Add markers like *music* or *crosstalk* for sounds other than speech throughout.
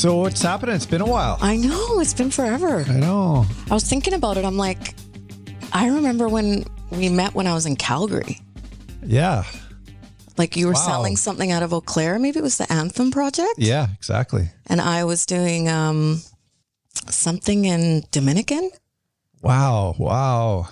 So what's happening? It's been a while. I know it's been forever. I know. I was thinking about it. I'm like, I remember when we met when I was in Calgary. Yeah. Like you were Wow. selling something out of Eau Claire. Maybe it was the Anthem Project. Yeah, exactly. And I was doing um, something in Dominican. Wow. Wow.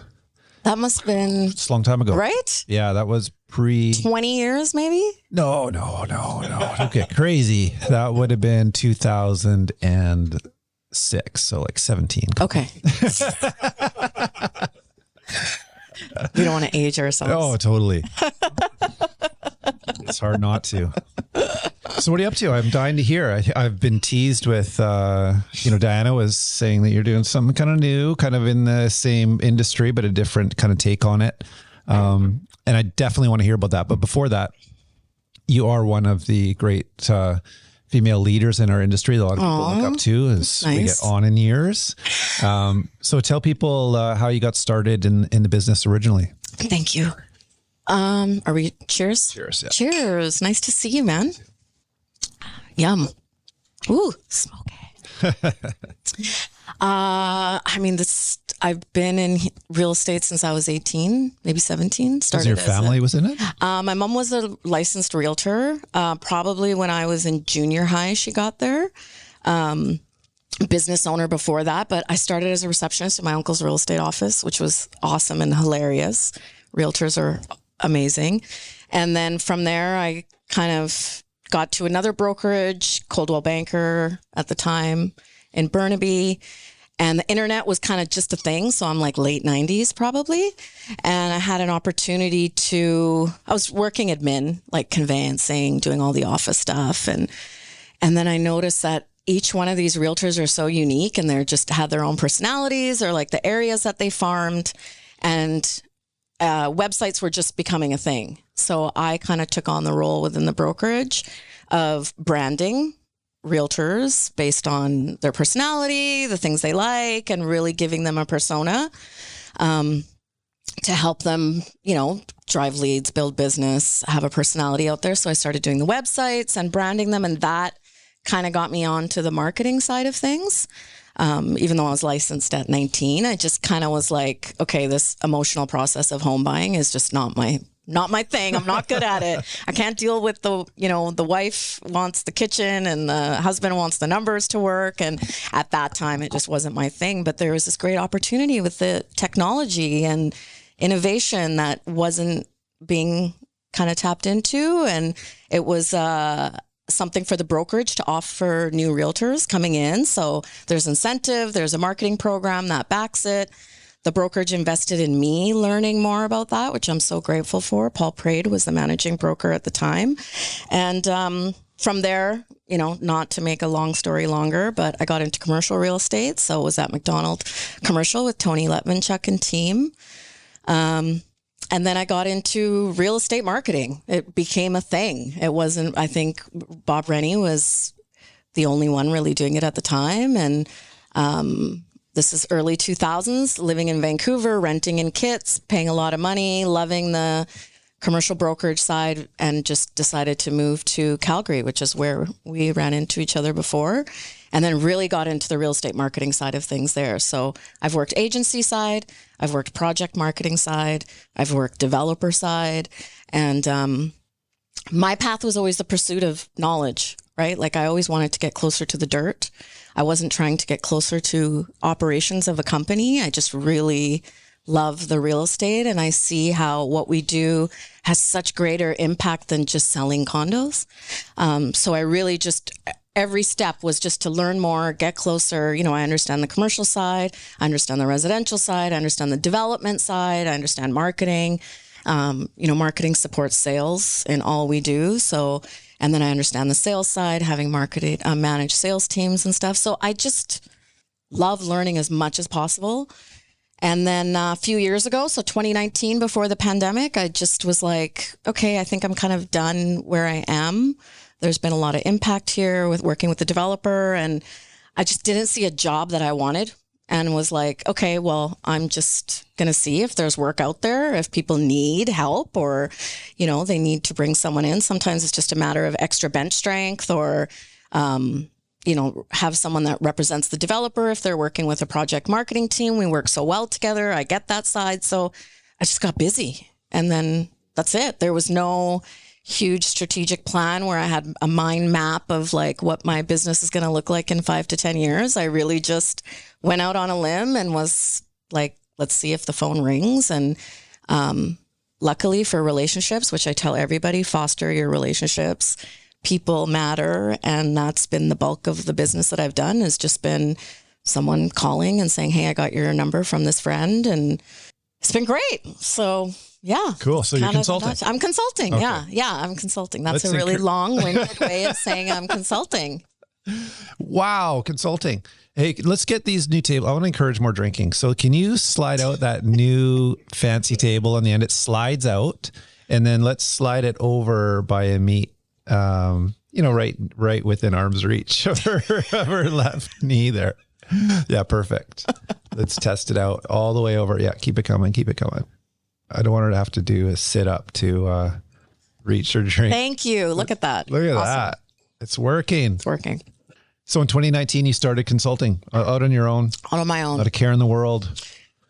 That must have been It's a long time ago. right. Yeah, that was pre 20 years, maybe. No, no, no, no. Get crazy. That would have been 2006. So like 17. Okay. we don't want to age ourselves. Oh, totally. it's hard not to. So what are you up to? I'm dying to hear. I, I've been teased with, uh, you know, Diana was saying that you're doing something kind of new, kind of in the same industry, but a different kind of take on it. Um, and I definitely want to hear about that. But before that, you are one of the great uh, female leaders in our industry. that A lot of people look up to as we get on in years. Um, so tell people uh, how you got started in, in the business originally. Thank you. Um, are we cheers? Cheers, yeah. Cheers. Nice to see you, man. Yum. Ooh, smoky. *laughs* uh, I mean, this. I've been in real estate since I was 18, maybe 17. Was Started your as a- family was in it? Uh, my mom was a licensed realtor. Uh, probably when I was in junior high, she got there. Um, business owner before that, but I started as a receptionist in my uncle's real estate office, which was awesome and hilarious. Realtors are amazing. And then from there, I kind of got to another brokerage, Coldwell Banker at the time in Burnaby. And the internet was kind of just a thing. So I'm like late 90s probably. And I had an opportunity to, I was working admin, like conveyancing, doing all the office stuff. And, and then I noticed that each one of these realtors are so unique and they're just had their own personalities or like the areas that they farmed. And uh, websites were just becoming a thing. So I kind of took on the role within the brokerage of branding realtors based on their personality, the things they like, and really giving them a persona um, to help them, you know, drive leads, build business, have a personality out there. So I started doing the websites and branding them, and that kind of got me onto the marketing side of things. Um, even though I was licensed at 19, I just kind of was like, okay, this emotional process of home buying is just not my not my thing. I'm not good at it. I can't deal with the, you know, the wife wants the kitchen and the husband wants the numbers to work. And at that time, it just wasn't my thing. But there was this great opportunity with the technology and innovation that wasn't being kind of tapped into. And it was, uh, something for the brokerage to offer new realtors coming in. So there's incentive, there's a marketing program that backs it. The brokerage invested in me learning more about that, which I'm so grateful for. Paul Prade was the managing broker at the time. And um, from there, you know, not to make a long story longer, but I got into commercial real estate. So I was at McDonald Commercial with Tony Letmanchuk and team. Um, and then I got into real estate marketing. It became a thing. It wasn't, I think Bob Rennie was the only one really doing it at the time. And um, this is early 2000s, living in Vancouver, renting in kits, paying a lot of money, loving the commercial brokerage side, and just decided to move to Calgary, which is where we ran into each other before. And then really got into the real estate marketing side of things there. So I've worked agency side, I've worked project marketing side, I've worked developer side, and um, my path was always the pursuit of knowledge, right? Like I always wanted to get closer to the dirt. I wasn't trying to get closer to operations of a company. I just really love the real estate and I see how what we do has such greater impact than just selling condos. Um, so I really just every step was just to learn more, get closer. You know, I understand the commercial side, I understand the residential side, I understand the development side, I understand marketing. Um, you know, marketing supports sales in all we do. So, and then I understand the sales side, having marketed, uh, managed sales teams and stuff. So I just love learning as much as possible. And then uh, a few years ago, so 2019, before the pandemic, I just was like, okay, I think I'm kind of done where I am. There's been a lot of impact here with working with the developer, and I just didn't see a job that I wanted and was like, okay, well, I'm just going to see if there's work out there, if people need help or, you know, they need to bring someone in. Sometimes it's just a matter of extra bench strength or, um, you know, have someone that represents the developer if they're working with a project marketing team. We work so well together. I get that side. So I just got busy. And then that's it. There was no huge strategic plan where I had a mind map of like what my business is going to look like in five to 10 years. I really just went out on a limb and was like, let's see if the phone rings. And um, luckily for relationships, which I tell everybody, foster your relationships people matter. And that's been the bulk of the business that I've done has just been someone calling and saying, Hey, I got your number from this friend. And it's been great. So yeah. Cool. So you're consulting. I'm consulting. Okay. Yeah. Yeah. I'm consulting. That's Let's a really long winded way of saying I'm consulting. *laughs* Wow. Consulting. Hey, let's get these new tables. I want to encourage more drinking. So can you slide out that new fancy table on the end? It slides out and then let's slide it over by Ameet um, you know, right, right within arm's reach *laughs* of her, of her left knee there. Yeah, perfect. Let's test it out all the way over. Yeah, keep it coming, keep it coming. I don't want her to have to do a sit up to uh, reach her drink. Thank you. Look at that. Look at awesome. that. It's working. It's working. So in 2019, you started consulting uh, out on your own. Out on my own. Not a care in the world.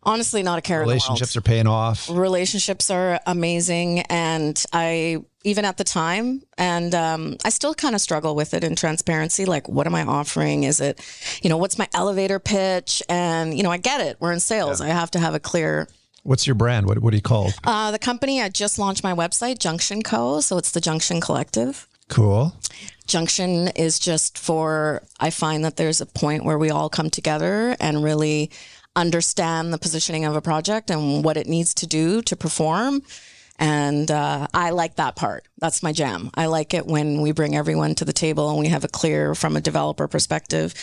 Honestly, not a care. Relationships are paying off. Relationships are amazing, and I even at the time, and um, I still kind of struggle with it in transparency. Like, what am I offering? Is it, you know, what's my elevator pitch? And you know, I get it. We're in sales. Yeah. I have to have a clear. What's your brand? What What do you call? Uh, the company I just launched my website, Junction Co. So it's the Junction Collective. Cool. Junction is just for. I find that there's a point where we all come together and really understand the positioning of a project and what it needs to do to perform. And uh, I like that part. That's my jam. I like it when we bring everyone to the table and we have a clear, from a developer perspective,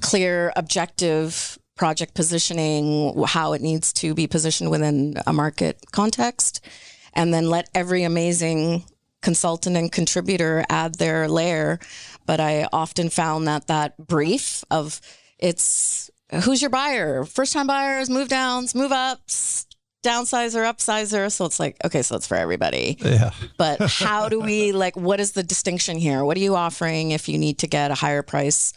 clear, objective project positioning, how it needs to be positioned within a market context, and then let every amazing consultant and contributor add their layer. But I often found that that brief of it's who's your buyer? First time buyers, move downs, move ups, downsizer, upsizer. So it's like, okay, so it's for everybody. Yeah. But *laughs* how do we like what is the distinction here? What are you offering if you need to get a higher price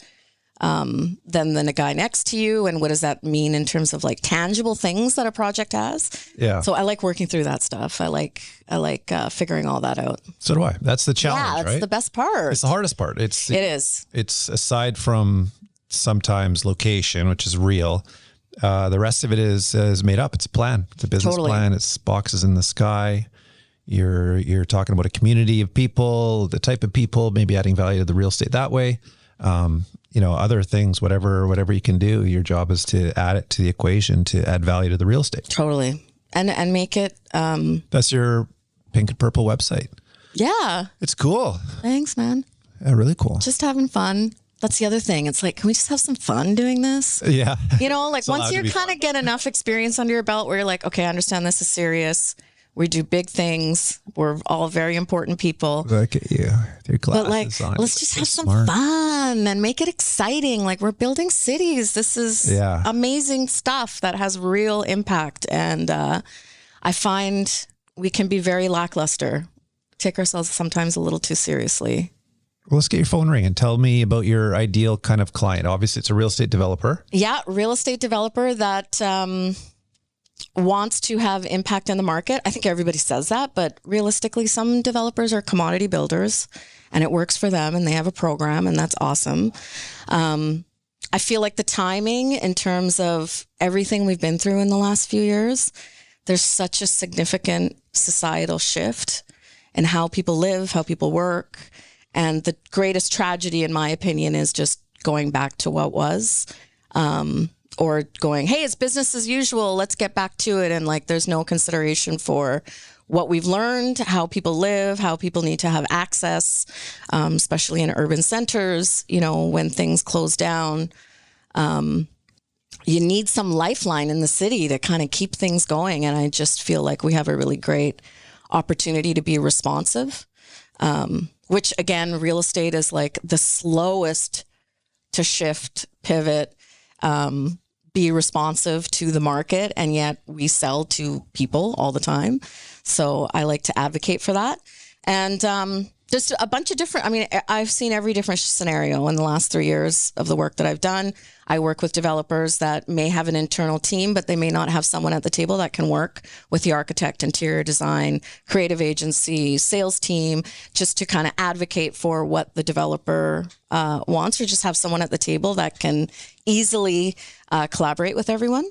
um, than than a guy next to you? And what does that mean in terms of like tangible things that a project has? Yeah. So I like working through that stuff. I like I like uh, figuring all that out. So do I. That's the challenge. Yeah, that's right? the best part. It's the hardest part. It's it is. It's aside from sometimes location, which is real. Uh, the rest of it is uh, is made up. It's a plan. It's a business totally. plan. It's boxes in the sky. You're you're talking about a community of people, the type of people, maybe adding value to the real estate that way. Um, you know, other things, whatever whatever you can do. Your job is to add it to the equation to add value to the real estate. Totally, and and make it. Um, That's your pink and purple website. Yeah, it's cool. Thanks, man. Yeah, really cool. Just having fun that's the other thing. It's like, can we just have some fun doing this? Yeah. You know, like once you kind of get enough experience under your belt where you're like, okay, I understand this is serious. We do big things. We're all very important people. Look at you. Your glasses but like, on. let's just so have some smart. fun and make it exciting. Like we're building cities. This is yeah. amazing stuff that has real impact. And uh, I find we can be very lackluster, take ourselves sometimes a little too seriously. Well, let's get your phone ring and tell me about your ideal kind of client. Obviously, it's a real estate developer. Yeah, real estate developer that um, wants to have impact in the market. I think everybody says that, but realistically, some developers are commodity builders and it works for them and they have a program and that's awesome. Um, I feel like the timing in terms of everything we've been through in the last few years, there's such a significant societal shift in how people live, how people work and the greatest tragedy, in my opinion, is just going back to what was. Um, or going, hey, it's business as usual. Let's get back to it. And like, there's no consideration for what we've learned, how people live, how people need to have access, um, especially in urban centers. You know, when things close down, um, you need some lifeline in the city to kind of keep things going. And I just feel like we have a really great opportunity to be responsive. Um, which again, real estate is like the slowest to shift, pivot, um, be responsive to the market. And yet we sell to people all the time. So I like to advocate for that. And um, just a bunch of different i mean i've seen every different scenario in the last three years of the work that i've done i work with developers that may have an internal team but they may not have someone at the table that can work with the architect interior design creative agency sales team just to kind of advocate for what the developer uh, wants or just have someone at the table that can easily uh, collaborate with everyone.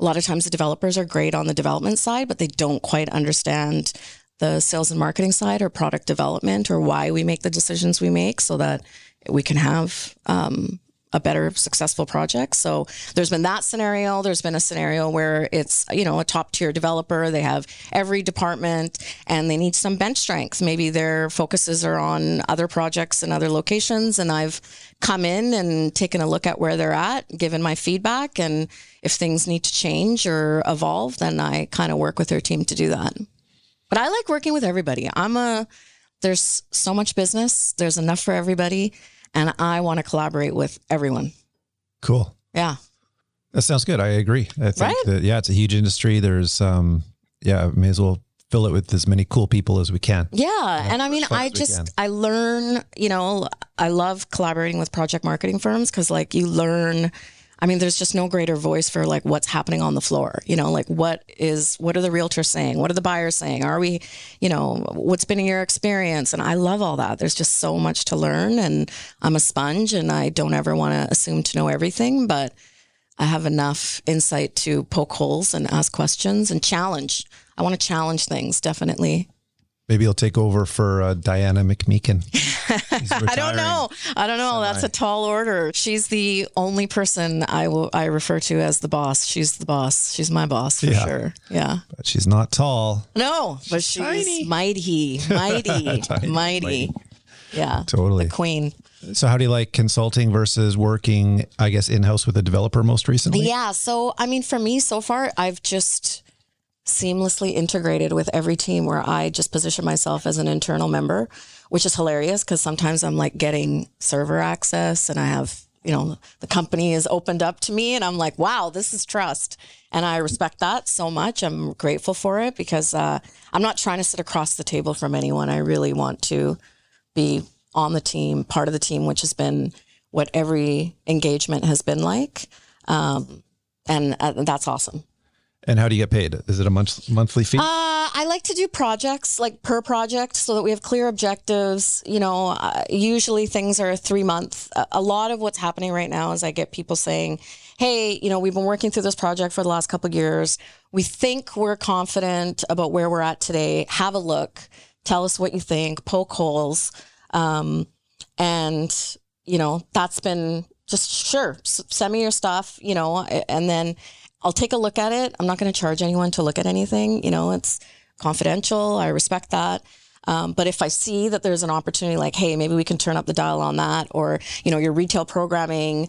A lot of times the developers are great on the development side but they don't quite understand the sales and marketing side or product development or why we make the decisions we make so that we can have um, a better successful project. So there's been that scenario. There's been a scenario where it's, you know, a top tier developer. They have every department and they need some bench strength. Maybe their focuses are on other projects and other locations. And I've come in and taken a look at where they're at, given my feedback. And if things need to change or evolve, then I kind of work with their team to do that. But I like working with everybody. I'm a, there's so much business, there's enough for everybody, and I want to collaborate with everyone. Cool. Yeah. That sounds good. I agree. I think Right? that, yeah, it's a huge industry. There's, um, yeah, may as well fill it with as many cool people as we can. Yeah. And I mean, I just. I learn, you know, I love collaborating with project marketing firms because, like, you learn. I mean, there's just no greater voice for like what's happening on the floor. You know, like what is, what are the realtors saying? What are the buyers saying? Are we, you know, what's been your experience? And I love all that. There's just so much to learn. And I'm a sponge and I don't ever want to assume to know everything, but I have enough insight to poke holes and ask questions and challenge. I want to challenge things, definitely. Maybe he'll take over for uh, Diana McMeekin. *laughs* I don't know. I don't know. That's a tall order. She's the only person I will I refer to as the boss. She's the boss. She's my boss for Yeah. sure. Yeah. But she's not tall. No, but she's tiny. mighty, mighty, *laughs* Tiny, mighty. Yeah. Totally. The queen. So, how do you like consulting versus working, I guess, in house with a developer most recently? Yeah. So, I mean, for me, so far, I've just seamlessly integrated with every team where I just position myself as an internal member, which is hilarious because sometimes I'm like getting server access and I have, you know, the company is opened up to me and I'm like, wow, this is trust. And I respect that so much. I'm grateful for it because uh, I'm not trying to sit across the table from anyone. I really want to be on the team, part of the team, which has been what every engagement has been like. Um, and uh, that's awesome. And how do you get paid? Is it a month, monthly fee? Uh, I like to do projects like per project so that we have clear objectives. You know, uh, usually things are three months. A, lot of what's happening right now is I get people saying, Hey, you know, we've been working through this project for the last couple of years. We think we're confident about where we're at today. Have a look. Tell us what you think. Poke holes. Um, and, you know, that's been just sure, send me your stuff, you know, and then I'll take a look at it. I'm not going to charge anyone to look at anything. You know, it's confidential. I respect that. Um, but if I see that there's an opportunity, like, hey, maybe we can turn up the dial on that, or you know, your retail programming,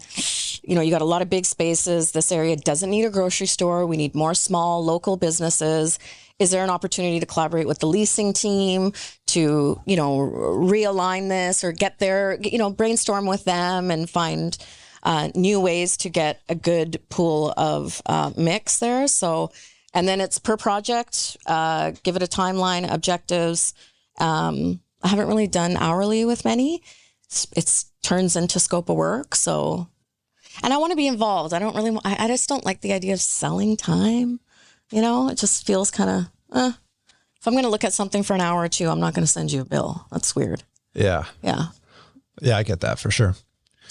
you know, you got a lot of big spaces. This area doesn't need a grocery store. We need more small local businesses. Is there an opportunity to collaborate with the leasing team to, you know, realign this or get there, you know, brainstorm with them and find uh, new ways to get a good pool of uh, mix there. So, and then it's per project. Uh, give it a timeline, objectives. Um, I haven't really done hourly with many. It's, it's turns into scope of work. So, and I want to be involved. I don't really. I, I just don't like the idea of selling time. You know, it just feels kind of. Uh, if I'm going to look at something for an hour or two, I'm not going to send you a bill. That's weird. yeah. Yeah. Yeah, I get that for sure.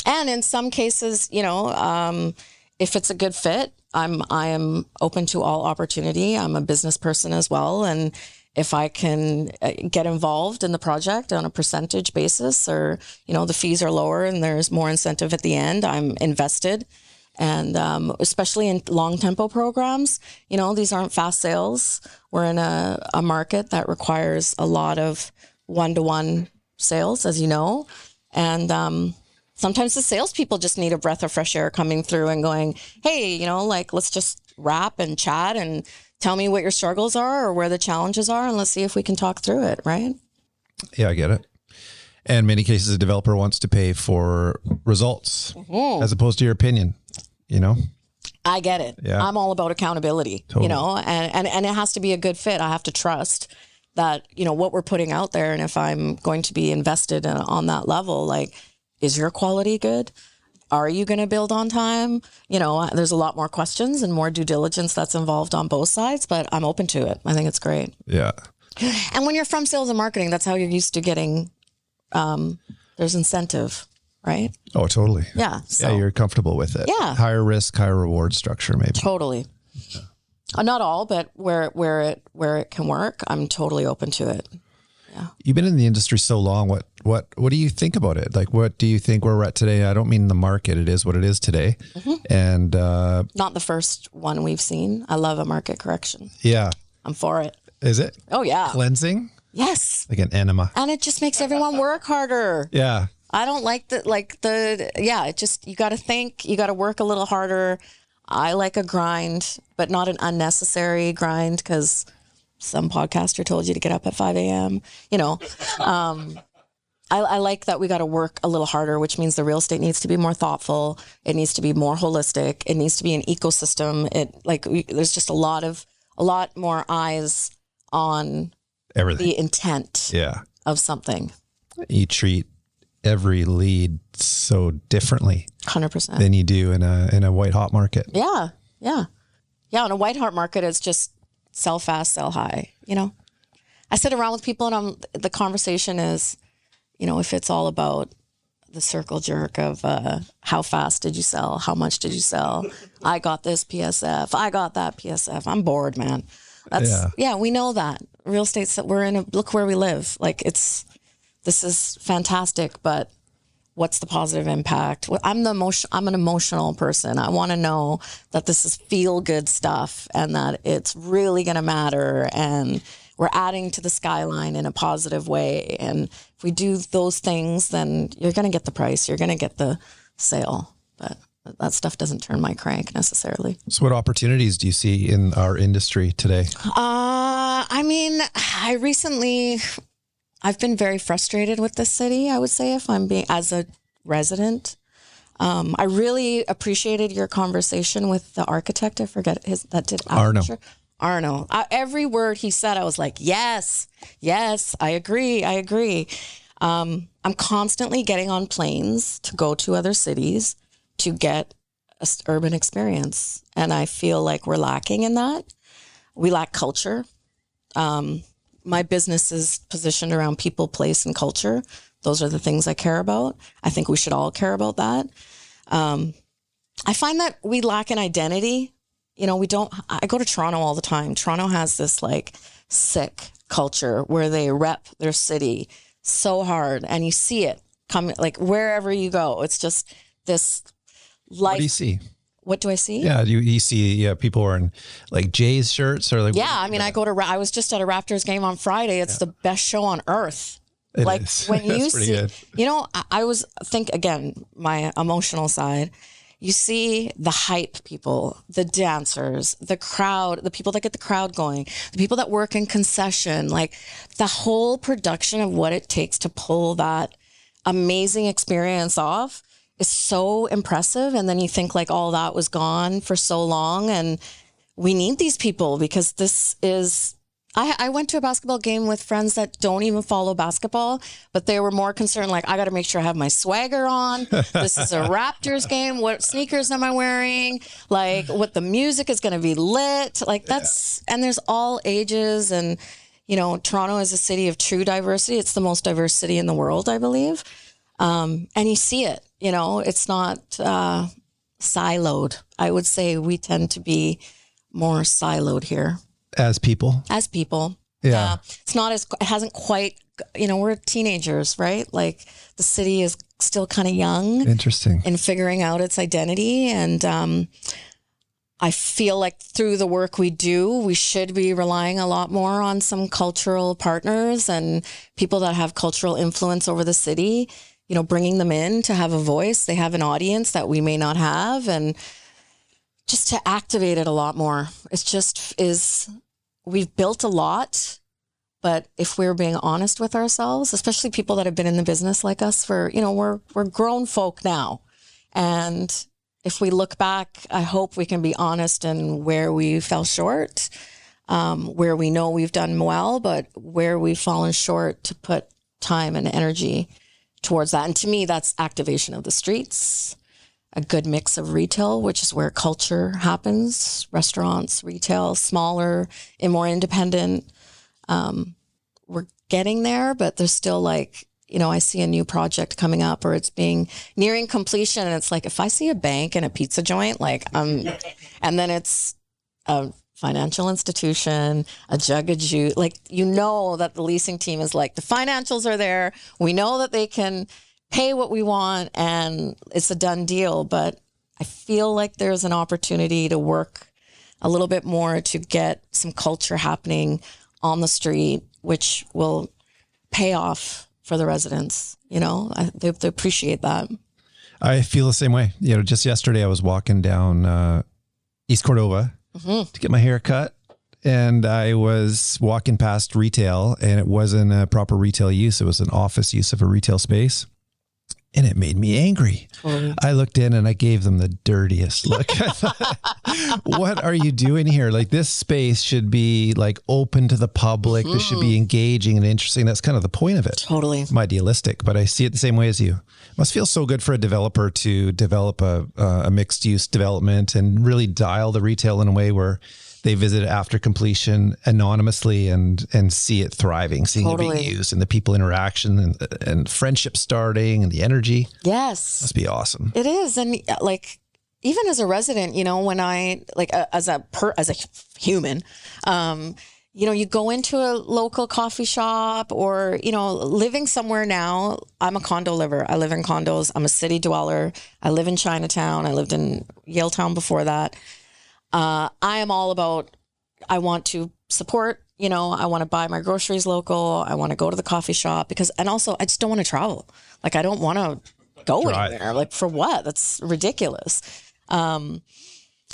And in some cases, you know, um, if it's a good fit, I'm I am open to all opportunity. I'm a business person as well, and if I can uh, get involved in the project on a percentage basis, or you know, the fees are lower and there's more incentive at the end, I'm invested. And um, especially in long tempo programs, you know, these aren't fast sales. We're in a, a market that requires a lot of one to one sales, as you know. And um, sometimes the salespeople just need a breath of fresh air coming through and going, hey, you know, like let's just rap and chat and tell me what your struggles are or where the challenges are, and let's see if we can talk through it, right? Yeah, I get it. And many cases, a developer wants to pay for results Mm-hmm. as opposed to your opinion. You know, I get it. Yeah. I'm all about accountability, Totally. you know, and, and, and it has to be a good fit. I have to trust that you know what we're putting out there and if i'm going to be invested in, on that level like is your quality good are you going to build on time you know there's a lot more questions and more due diligence that's involved on both sides but i'm open to it i think it's great Yeah. and when you're from sales and marketing that's how you're used to getting um, there's incentive right Oh, totally. yeah so yeah, you're comfortable with it. Yeah. Higher risk, higher reward structure, maybe. totally Uh, not all but where where it where it can work i'm totally open to it You've been in the industry so long. What what what do you think about it? Like, what do you think where we're at today? I don't mean the market. It is what it is today. Mm-hmm. And uh, not the first one we've seen i love a market correction yeah, i'm for it is it oh yeah cleansing yes like an enema? and it just makes everyone work harder Yeah. I don't like the like the yeah, it just you got to think, you got to work a little harder. I like a grind, but not an unnecessary grind because some podcaster told you to get up at 5 a.m. You know, um, I, I like that we got to work a little harder, which means the real estate needs to be more thoughtful. It needs to be more holistic. It needs to be an ecosystem. It like we, there's just a lot of a lot more eyes on Everything. the intent Yeah. of something. You treat every lead so differently Hundred percent. than you do in a in a white hot market. Yeah, yeah, yeah. On a white hot market, it's just sell fast, sell high. You know, I sit around with people, and I'm the conversation is, you know, if it's all about the circle jerk of uh, how fast did you sell, how much did you sell, *laughs* I got this PSF, I got that PSF. I'm bored, man. That's Yeah. yeah, we know that real estate's that we're in a look where we live. Like it's this is fantastic, but what's the positive impact? I'm the emotion. I'm an emotional person. I want to know that this is feel good stuff and that it's really going to matter and we're adding to the skyline in a positive way. And if we do those things, then you're going to get the price. You're going to get the sale. But that stuff doesn't turn my crank necessarily. So, what opportunities do you see in our industry today? Uh, I mean, I recently, I've been very frustrated with the city. I would say, if I'm being as a resident, um, I really appreciated your conversation with the architect. I forget his that did Arno. Arno. I, every word he said, I was like, yes, yes, I agree, I agree. Um, I'm constantly getting on planes to go to other cities to get a urban experience, and I feel like we're lacking in that. We lack culture. Um, my business is positioned around people, place, and culture. Those are the things I care about. I think we should all care about that. Um, I find that we lack an identity. You know, we don't. I go to Toronto all the time. Toronto has this like sick culture where they rep their city so hard, and you see it coming like wherever you go. It's just this What do you see? What do I see? Yeah, you, you see yeah, people wearing like Jays shirts or like Yeah, I mean, I go to. Ra- I was just at a Raptors game on Friday. It's the best show on earth. It like is. *laughs* when you see, good. you know, I, I was think again my emotional side. You see the hype people, the dancers, the crowd, the people that get the crowd going, the people that work in concession, like the whole production of what it takes to pull that amazing experience off is so impressive. And then you think like all that was gone for so long. And we need these people because this is. I, I went to a basketball game with friends that don't even follow basketball, but they were more concerned like, I got to make sure I have my swagger on. *laughs* This is a Raptors game. What sneakers am I wearing? Like, what the music is going to be lit. Like, that's, and there's all ages. And, you know, Toronto is a city of true diversity. It's the most diverse city in the world, I believe. Um, and you see it, you know, it's not uh, siloed. I would say we tend to be more siloed here as people. as people. Yeah. It's not as, it hasn't quite, you know, we're teenagers, right? Like the city is still kind of young Interesting. in figuring out its identity. And um, I feel like through the work we do, we should be relying a lot more on some cultural partners and people that have cultural influence over the city, you know, bringing them in to have a voice. They have an audience that we may not have. And just to activate it a lot more. It's just is we've built a lot, but if we're being honest with ourselves, especially people that have been in the business like us for, you know, we're we're grown folk now. And if we look back, I hope we can be honest in where we fell short. um, where we know we've done well, but where we've fallen short to put time and energy towards that. And to me, that's activation of the streets, a good mix of retail, which is where culture happens restaurants, retail, smaller and more independent. Um, we're getting there, but there's still like, you know, I see a new project coming up or it's being nearing completion. And it's like, if I see a bank and a pizza joint, like, um, and then it's a financial institution, a Jugo Juice, like, you know, that the leasing team is like, the financials are there. We know that they can pay what we want and it's a done deal. But I feel like there's an opportunity to work a little bit more to get some culture happening on the street, which will pay off for the residents. You know, I, they, they appreciate that. I feel the same way. You know, just yesterday I was walking down uh, East Cordova Mm-hmm. to get my hair cut. And I was walking past retail and it wasn't a proper retail use. It was an office use of a retail space. And it made me angry. I looked in and I gave them the dirtiest look. *laughs* I thought, what are you doing here? Like this space should be like open to the public. This should be engaging and interesting. That's kind of the point of it. Totally. I'm idealistic, but I see it the same way as you. Must feel so good for a developer to develop a, uh, a mixed use development and really dial the retail in a way where they visit after completion anonymously and and see it thriving, seeing it Totally. being used and the people interaction and and friendship starting and the energy. Yes. Must be awesome. It is, and uh, like even as a resident, you know, when I like uh, as a per as a human, um, you know, you go into a local coffee shop or you know, living somewhere now. I'm a condo liver. I live in condos. I'm a city dweller. I live in Chinatown. I lived in Yaletown before that. Uh, I am all about. I want to support. You know, I want to buy my groceries local. I want to go to the coffee shop because, and also, I just don't want to travel. Like, I don't want to go Drive. anywhere. Like, for what? That's ridiculous. Um,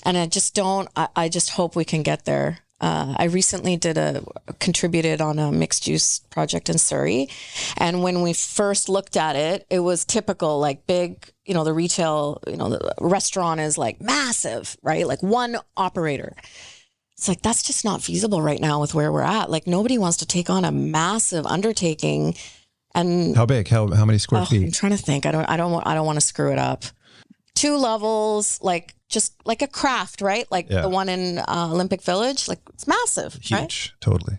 and I just don't. I, I just hope we can get there. Uh, I recently did a contributed on a mixed use project in Surrey, and when we first looked at it, it was typical like big. You know, the retail. You know, the restaurant is like massive, right? Like one operator. It's like that's just not feasible right now with where we're at. Like nobody wants to take on a massive undertaking, and How big? How how many square Oh, I'm trying to think. I don't. I don't. want- I don't want to screw it up. Two levels, like just like a craft, right? Like Yeah. the one in uh, Olympic Village. Like it's massive, right? Huge. Totally.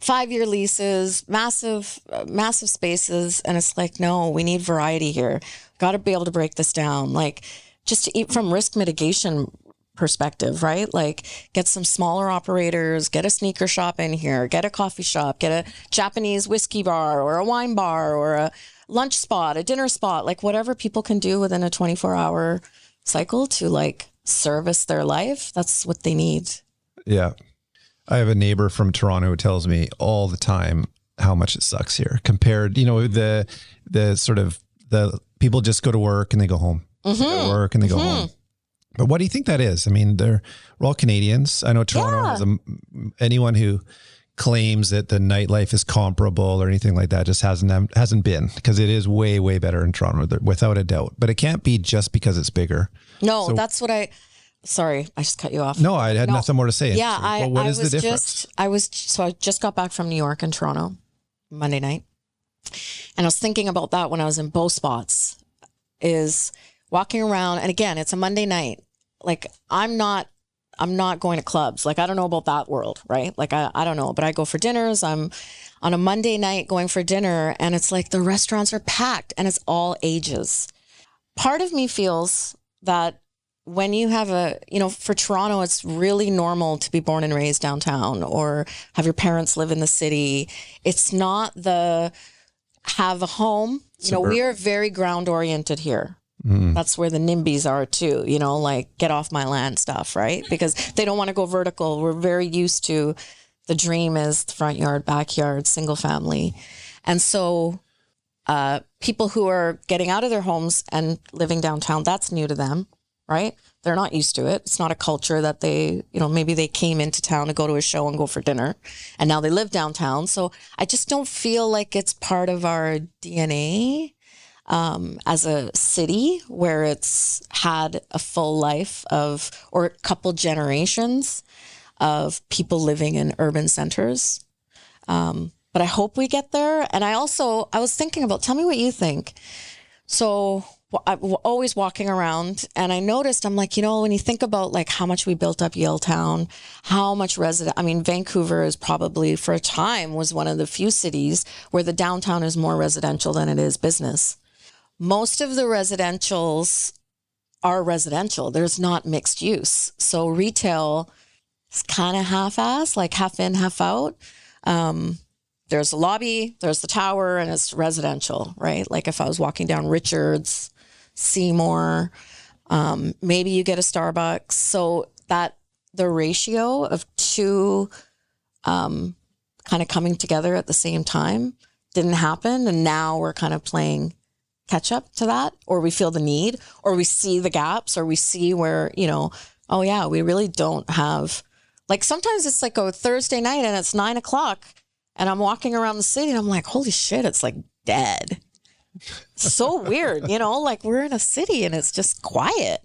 Five year leases, massive, uh, massive spaces, and it's like, no, we need variety here. Got to be able to break this down, like just to eat from risk mitigation perspective, right? Like get some smaller operators, get a sneaker shop in here, get a coffee shop, get a Japanese whiskey bar or a wine bar or a lunch spot, a dinner spot, like whatever people can do within a 24 hour cycle to like service their life. That's what they need. Yeah. I have a neighbor from Toronto who tells me all the time how much it sucks here compared, you know, the the sort of the people just go to work and they go home. They go Mm-hmm. to work and they go home. But what do you think that is? I mean, they're we're all Canadians. I know Toronto Yeah. has a, anyone who claims that the nightlife is comparable or anything like that just hasn't hasn't been because it is way way better in Toronto without a doubt. But it can't be just because it's bigger. No, So- that's what I. Sorry, I just cut you off. No, I had No. nothing more to say. Yeah, I, Well, what I is was the difference? just I was so I just got back from New York and Toronto Monday night, and I was thinking about that when I was in both spots. Is walking around, and again, it's a Monday night. Like I'm not. I'm not going to clubs. Like I don't know about that world, right? Like I, I don't know, but I go for dinners. I'm on a Monday night going for dinner and it's like the restaurants are packed and it's all ages. Part of me feels that when you have a, you know, for Toronto, it's really normal to be born and raised downtown or have your parents live in the city. It's not the have a home. You know, we are very ground oriented here. That's where the NIMBYs are too, you know, like get off my land stuff, right? Because they don't want to go vertical. We're very used to the dream is the front yard, backyard, single family. And so uh, people who are getting out of their homes and living downtown, that's new to them, right? They're not used to it. It's not a culture that they, you know, maybe they came into town to go to a show and go for dinner and now they live downtown. So I just don't feel like it's part of our DNA um, as a city where it's had a full life of or a couple generations. of people living in urban centers. Um, but I hope we get there. And I also, I was thinking about, tell me what you think. So I'm always walking around and I noticed, I'm like, you know, when you think about like how much we built up Yaletown, how much resident, I mean, Vancouver is probably for a time was one of the few cities where the downtown is more residential than it is business. Most of the residentials are residential. There's not mixed use. So retail is kind of half ass, like half in, half out. Um, there's a lobby, there's the tower, and it's residential, right? Like if I was walking down Richards, Seymour, um, maybe you get a Starbucks. So that the ratio of two um, kind of coming together at the same time didn't happen. And now we're kind of playing catch up to that, or we feel the need, or we see the gaps, or we see where, you know, oh, yeah, we really don't have. Like sometimes it's like a Thursday night and it's nine o'clock and I'm walking around the city and I'm like, holy shit, it's like dead. So weird, you know, like we're in a city and it's just quiet.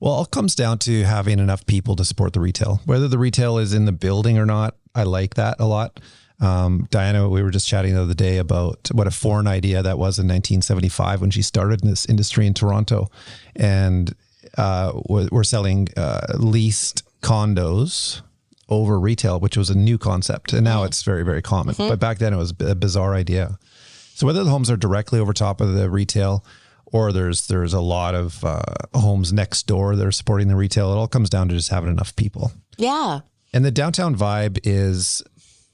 Well, it all comes down to having enough people to support the retail. Whether the retail is in the building or not, I like that a lot. Um, Diana, we were just chatting the other day about what a foreign idea that was in 1975 when she started in this industry in Toronto. And uh, we're selling uh, leased condos over retail, which was a new concept. And now mm-hmm. it's very, very common. Mm-hmm. But back then it was a bizarre idea. So whether the homes are directly over top of the retail or there's there's a lot of uh, homes next door that are supporting the retail, it all comes down to just having enough people. Yeah. And the downtown vibe is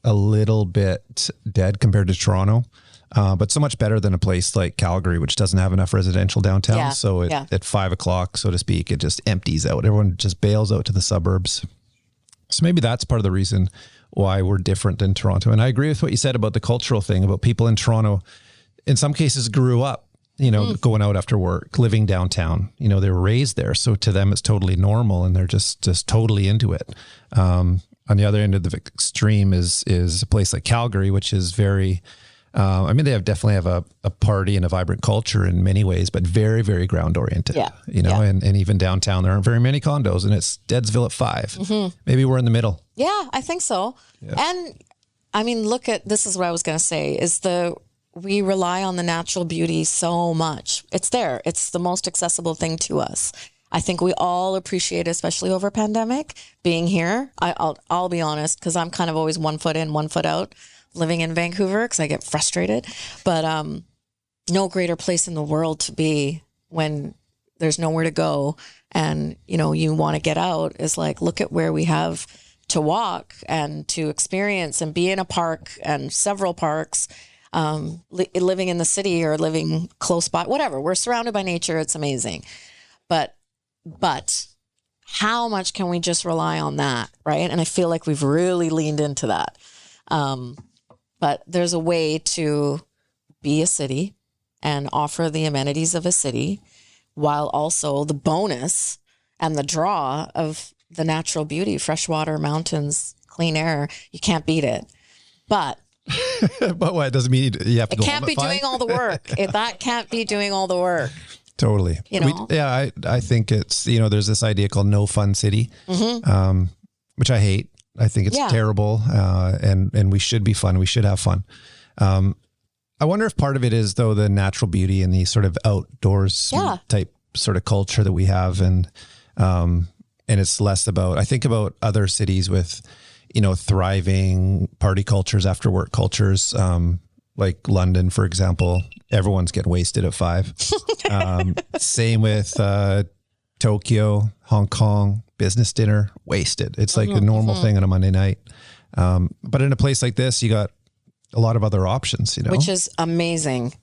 a little bit dead compared to Toronto. Uh, but so much better than a place like Calgary, which doesn't have enough residential downtown. Yeah, so it, yeah. at five o'clock, so to speak, it just empties out. Everyone just bails out to the suburbs. So maybe that's part of the reason why we're different than Toronto. And I agree with what you said about the cultural thing about people in Toronto. In some cases, grew up, you know, mm. going out after work, living downtown. You know, they were raised there, so to them it's totally normal, and they're just just totally into it. Um, on the other end of the extreme is is a place like Calgary, which is very uh, I mean, they have definitely have a, a party and a vibrant culture in many ways, but very, very ground oriented. Yeah. You know, yeah. and, and even downtown, there aren't very many condos and it's Deadsville at 5 mm-hmm. Maybe we're in the middle. Yeah, I think so. Yeah. And I mean, look at this is what I was going to say is the, we rely on the natural beauty so much. It's there. It's the most accessible thing to us. I think we all appreciate, especially over pandemic, being here. I, will I'll be honest, because I'm kind of always one foot in, one foot out living in Vancouver because I get frustrated. But um, no greater place in the world to be when there's nowhere to go and you know you want to get out is like look at where we have to walk and to experience and be in a park and several parks um, li- living in the city or living close by whatever. We're surrounded by nature. It's amazing. But but how much can we just rely on that right? And i feel like we've really leaned into that. Um, but there's a way to be a city and offer the amenities of a city while also the bonus and the draw of the natural beauty, freshwater, mountains, clean air. You can't beat it. But *laughs* but what doesn't mean you have to. It can't be doing all the work. *laughs* it, that can't be doing all the work. Totally. You know. We, yeah, I I think it's you know there's this idea called no fun city, mm-hmm. um, which I hate. I think it's yeah. terrible, uh, and and we should be fun. We should have fun. Um, I wonder if part of it is though the natural beauty and the sort of outdoors yeah. type sort of culture that we have, and um, and it's less about. I think about other cities with, you know, thriving party cultures, after work cultures, um, like London, for example. Everyone's getting wasted at five. *laughs* um, same with uh, Tokyo, Hong Kong, business dinner, wasted. It's like mm-hmm. a normal mm-hmm. thing on a Monday night. Um, but in a place like this, you got a lot of other options, you know, which is amazing.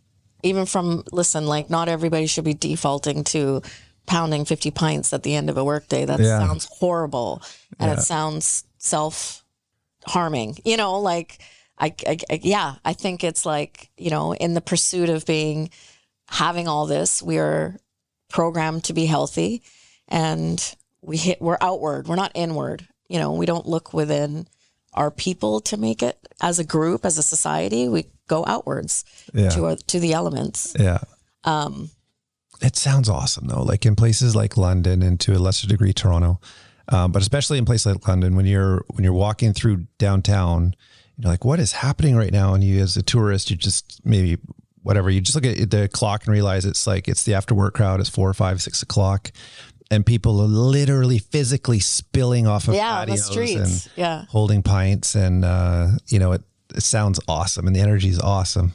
Even from listen, like not everybody should be defaulting to pounding 50 pints at the end of a workday. That yeah. sounds horrible and yeah. it sounds self harming, you know, like I, I, I, yeah, I think it's like, you know, in the pursuit of being, having all this, we're programmed to be healthy and we hit, we're outward, we're not inward. You know, we don't look within our people to make it as a group, as a society. We go outwards yeah. to our, to the elements. Yeah. Um, it sounds awesome though. Like in places like London and to a lesser degree Toronto, Um, but especially in places like London, when you're when you're walking through downtown, you're like, what is happening right now? And you, as a tourist, you just maybe whatever you just look at the clock and realize it's like it's the after work crowd. It's four, five, six o'clock, and people are literally physically spilling off of Yeah, on the patios streets. and Yeah. holding pints, and uh, you know it, it sounds awesome, and the energy is awesome.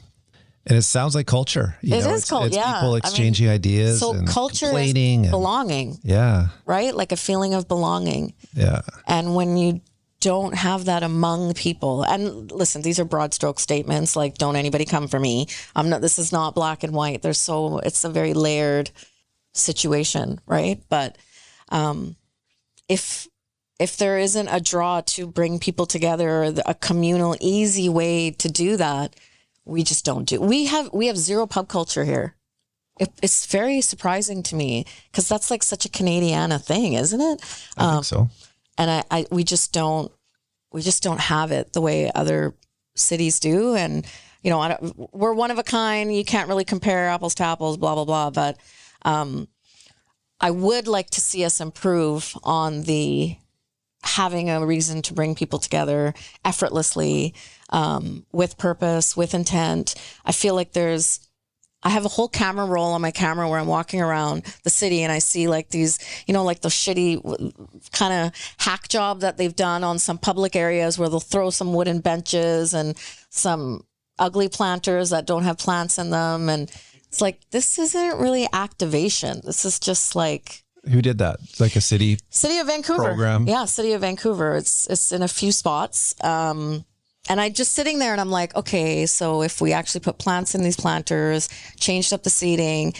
And it sounds like culture. You It know, is it's, cul- it's yeah. I people mean, exchanging ideas. So and culture complaining is and- belonging, yeah, right? Like a feeling of belonging. yeah. And when you don't have that among people, and listen, these are broad stroke statements like, don't anybody come for me. I'm not, this is not black and white. There's so, it's a very layered situation, right? But um, if, if there isn't a draw to bring people together, a communal, easy way to do that, we just don't do. We have we have zero pub culture here. It, it's very surprising to me because that's like such a Canadiana thing, isn't it? I Um, think so. and I, I we just don't we just don't have it the way other cities do and you know I don't, we're one of a kind you can't really compare apples to apples blah blah blah but um i would like to see us improve on the having a reason to bring people together effortlessly um, with purpose with intent i feel like there's I have a whole camera roll on my camera where I'm walking around the city and I see like these, you know, like the shitty kind of hack job that they've done on some public areas where they'll throw some wooden benches and some ugly planters that don't have plants in them. And it's like, this isn't really activation. This is just like Who did that? Like a city. City of Vancouver. Program. Yeah, City of Vancouver. It's it's in a few spots. Um, and I just sitting there and I'm like, okay, so if we actually put plants in these planters, changed up the seating,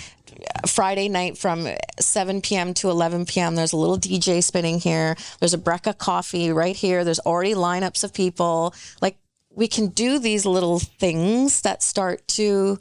Friday night from 7 p.m. to 11 p.m. There's a little DJ spinning here. There's a Breka coffee right here. There's already lineups of people. Like we can do these little things that start to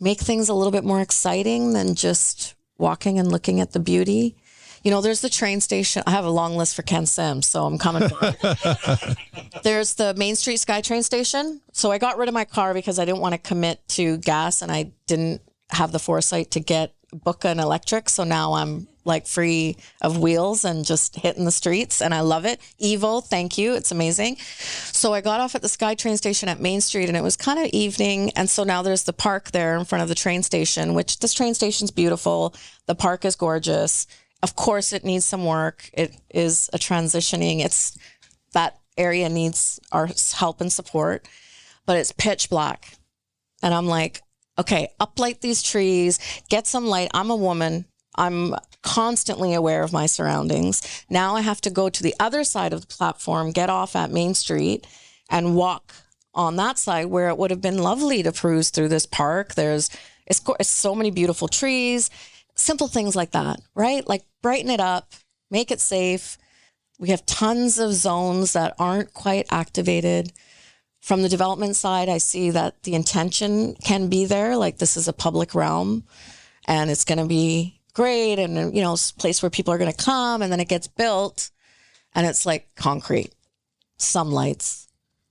make things a little bit more exciting than just walking and looking at the beauty. You know, there's the train station. I have a long list for Ken Sims, so I'm coming for it. *laughs* there's the Main Street SkyTrain station. So I got rid of my car because I didn't want to commit to gas and I didn't have the foresight to get book an electric. So now I'm like free of wheels and just hitting the streets and I love it. Evil, thank you. It's amazing. So I got off at the Sky train station at Main Street and it was kind of evening. And so now there's the park there in front of the train station, which this train station's beautiful. The park is gorgeous. Of course, it needs some work. It is a transitioning. It's that area needs our help and support, but it's pitch black. And I'm like, okay, uplight these trees, get some light. I'm a woman. I'm constantly aware of my surroundings. Now I have to go to the other side of the platform, get off at Main Street and walk on that side where it would have been lovely to cruise through this park. There's it's, it's so many beautiful trees, simple things like that, right? Like brighten it up, make it safe. We have tons of zones that aren't quite activated. From the development side, I see that the intention can be there. Like this is a public realm and it's going to be great and, you know, place where people are going to come. And then it gets built and it's like concrete, some lights.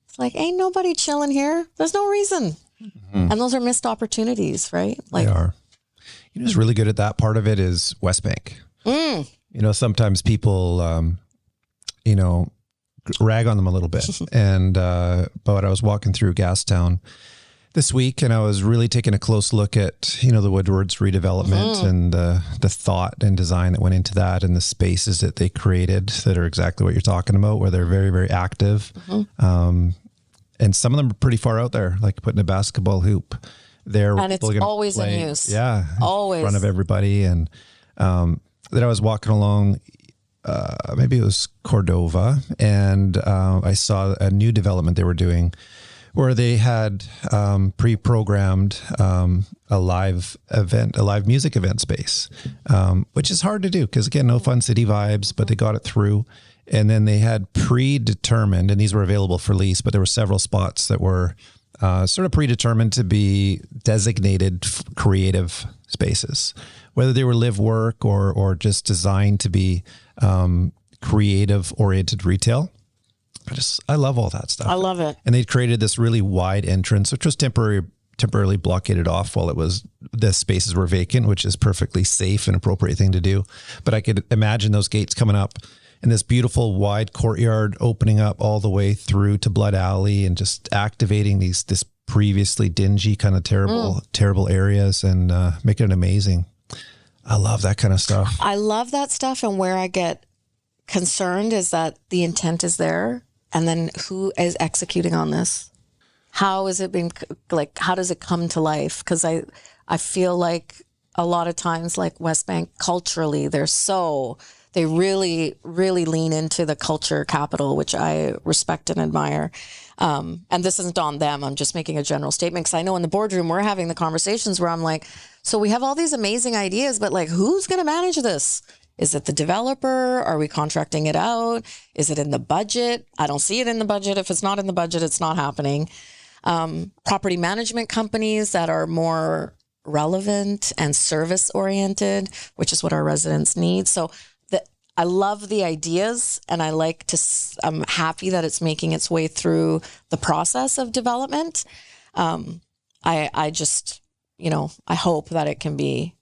It's like, ain't nobody chilling here. There's no reason. And those are missed opportunities, right? Like, they are. You know, who's really good at that part of it is Westbank. Mm. You know, sometimes people, um, you know, rag on them a little bit. *laughs* and, uh, but I was walking through Gastown this week and I was really taking a close look at, you know, the Woodwards redevelopment Mm-hmm. and the, the thought and design that went into that and the spaces that they created that are exactly what you're talking about, where they're very, very active. Mm-hmm. Um, and some of them are pretty far out there, like putting a basketball hoop there. And it's people are gonna always in use. Yeah. Always. In front of everybody. And um, then I was walking along, uh, maybe it was Cordova, and uh, I saw a new development they were doing where they had um, pre-programmed um, a live event, a live music event space, um, which is hard to do because again, no fun city vibes, but they got it through. And then they had predetermined, and these were available for lease, but there were several spots that were uh, sort of predetermined to be designated creative spaces, whether they were live work or or just designed to be um, creative oriented retail. I just I love all that stuff. I love it. and they created this really wide entrance, which was temporary temporarily blockaded off while it was the spaces were vacant, which is perfectly safe and appropriate thing to do. But I could imagine those gates coming up and this beautiful wide courtyard opening up all the way through to Blood Alley and just activating these this previously dingy kind of terrible terrible areas and uh, making it amazing. I love that kind of stuff. I love that stuff. And where I get concerned is that the intent is there. And then who is executing on this? How is it being like, how does it come to life? Because I, I feel like a lot of times, like Westbank culturally, they're so, they really, really lean into the culture capital, which I respect and admire. Um, and this isn't on them. I'm just making a general statement because I know in the boardroom we're having the conversations where I'm like, so we have all these amazing ideas, but like, who's going to manage this? Is it the developer? Are we contracting it out? Is it in the budget? I don't see it in the budget. If it's not in the budget, it's not happening. Um, property management companies that are more relevant and service oriented, which is what our residents need. So I love the ideas and I like to, I'm happy that it's making its way through the process of development. Um, I, I just, you know, I hope that it can be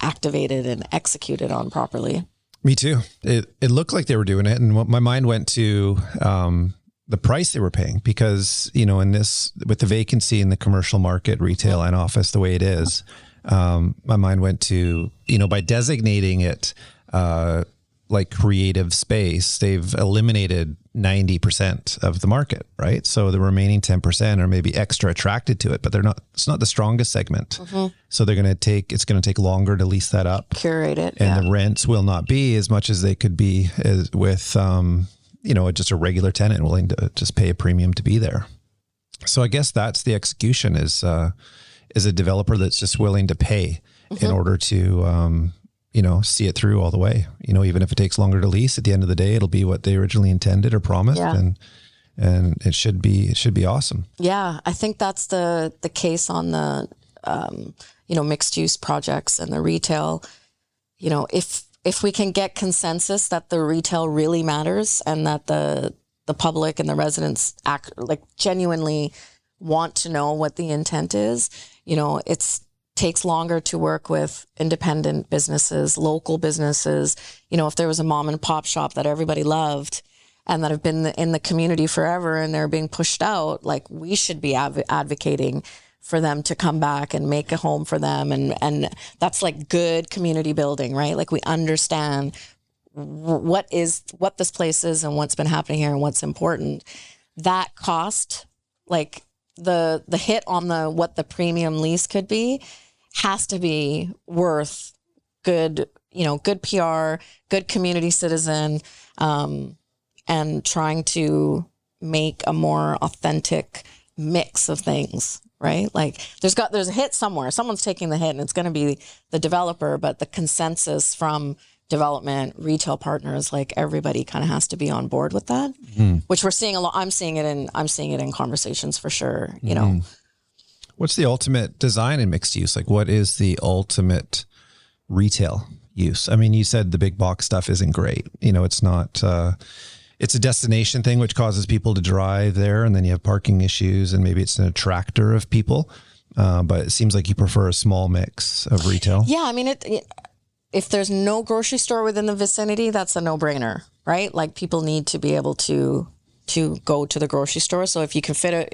activated and executed on properly. Me too. It, it looked like they were doing it. And what my mind went to, um, the price they were paying because, you know, in this, with the vacancy in the commercial market, retail and office, the way it is, um, my mind went to, you know, by designating it, uh, like creative space, they've eliminated 90% of the market, right? So the remaining 10% are maybe extra attracted to it, but they're not, it's not the strongest segment. Mm-hmm. So they're going to take, it's going to take longer to lease that up. Curate it. And yeah. the rents will not be as much as they could be as with, um, you know, just a regular tenant willing to just pay a premium to be there. So I guess that's the execution is, uh, is a developer that's just willing to pay mm-hmm. in order to, um, you know, see it through all the way. You know, even if it takes longer to lease, at the end of the day, it'll be what they originally intended or promised, yeah. and and it should be it should be awesome. Yeah, I think that's the the case on the um, you know mixed use projects and the retail. You know, if if we can get consensus that the retail really matters and that the the public and the residents act like genuinely want to know what the intent is, you know, it's takes longer to work with independent businesses, local businesses. You know, if there was a mom and pop shop that everybody loved and that have been in the community forever and they're being pushed out, like we should be adv- advocating for them to come back and make a home for them and and that's like good community building, right? Like we understand what is what this place is and what's been happening here and what's important. That cost like the the hit on the what the premium lease could be has to be worth good, you know, good PR, good community citizen, um, and trying to make a more authentic mix of things right like there's got there's a hit somewhere someone's taking the hit and it's going to be the developer but the consensus from development retail partners like everybody kind of has to be on board with that mm. which we're seeing a lot i'm seeing it in i'm seeing it in conversations for sure you mm. know hmm. What's the ultimate design in mixed use? Like, what is the ultimate retail use? I mean, you said the big box stuff isn't great. You know, it's not. Uh, it's a destination thing, which causes people to drive there, and then you have parking issues, and maybe it's an attractor of people. Uh, but it seems like you prefer a small mix of retail. Yeah, I mean, it, it if there's no grocery store within the vicinity, that's a no brainer, right? Like people need to be able to to go to the grocery store. So if you can fit a,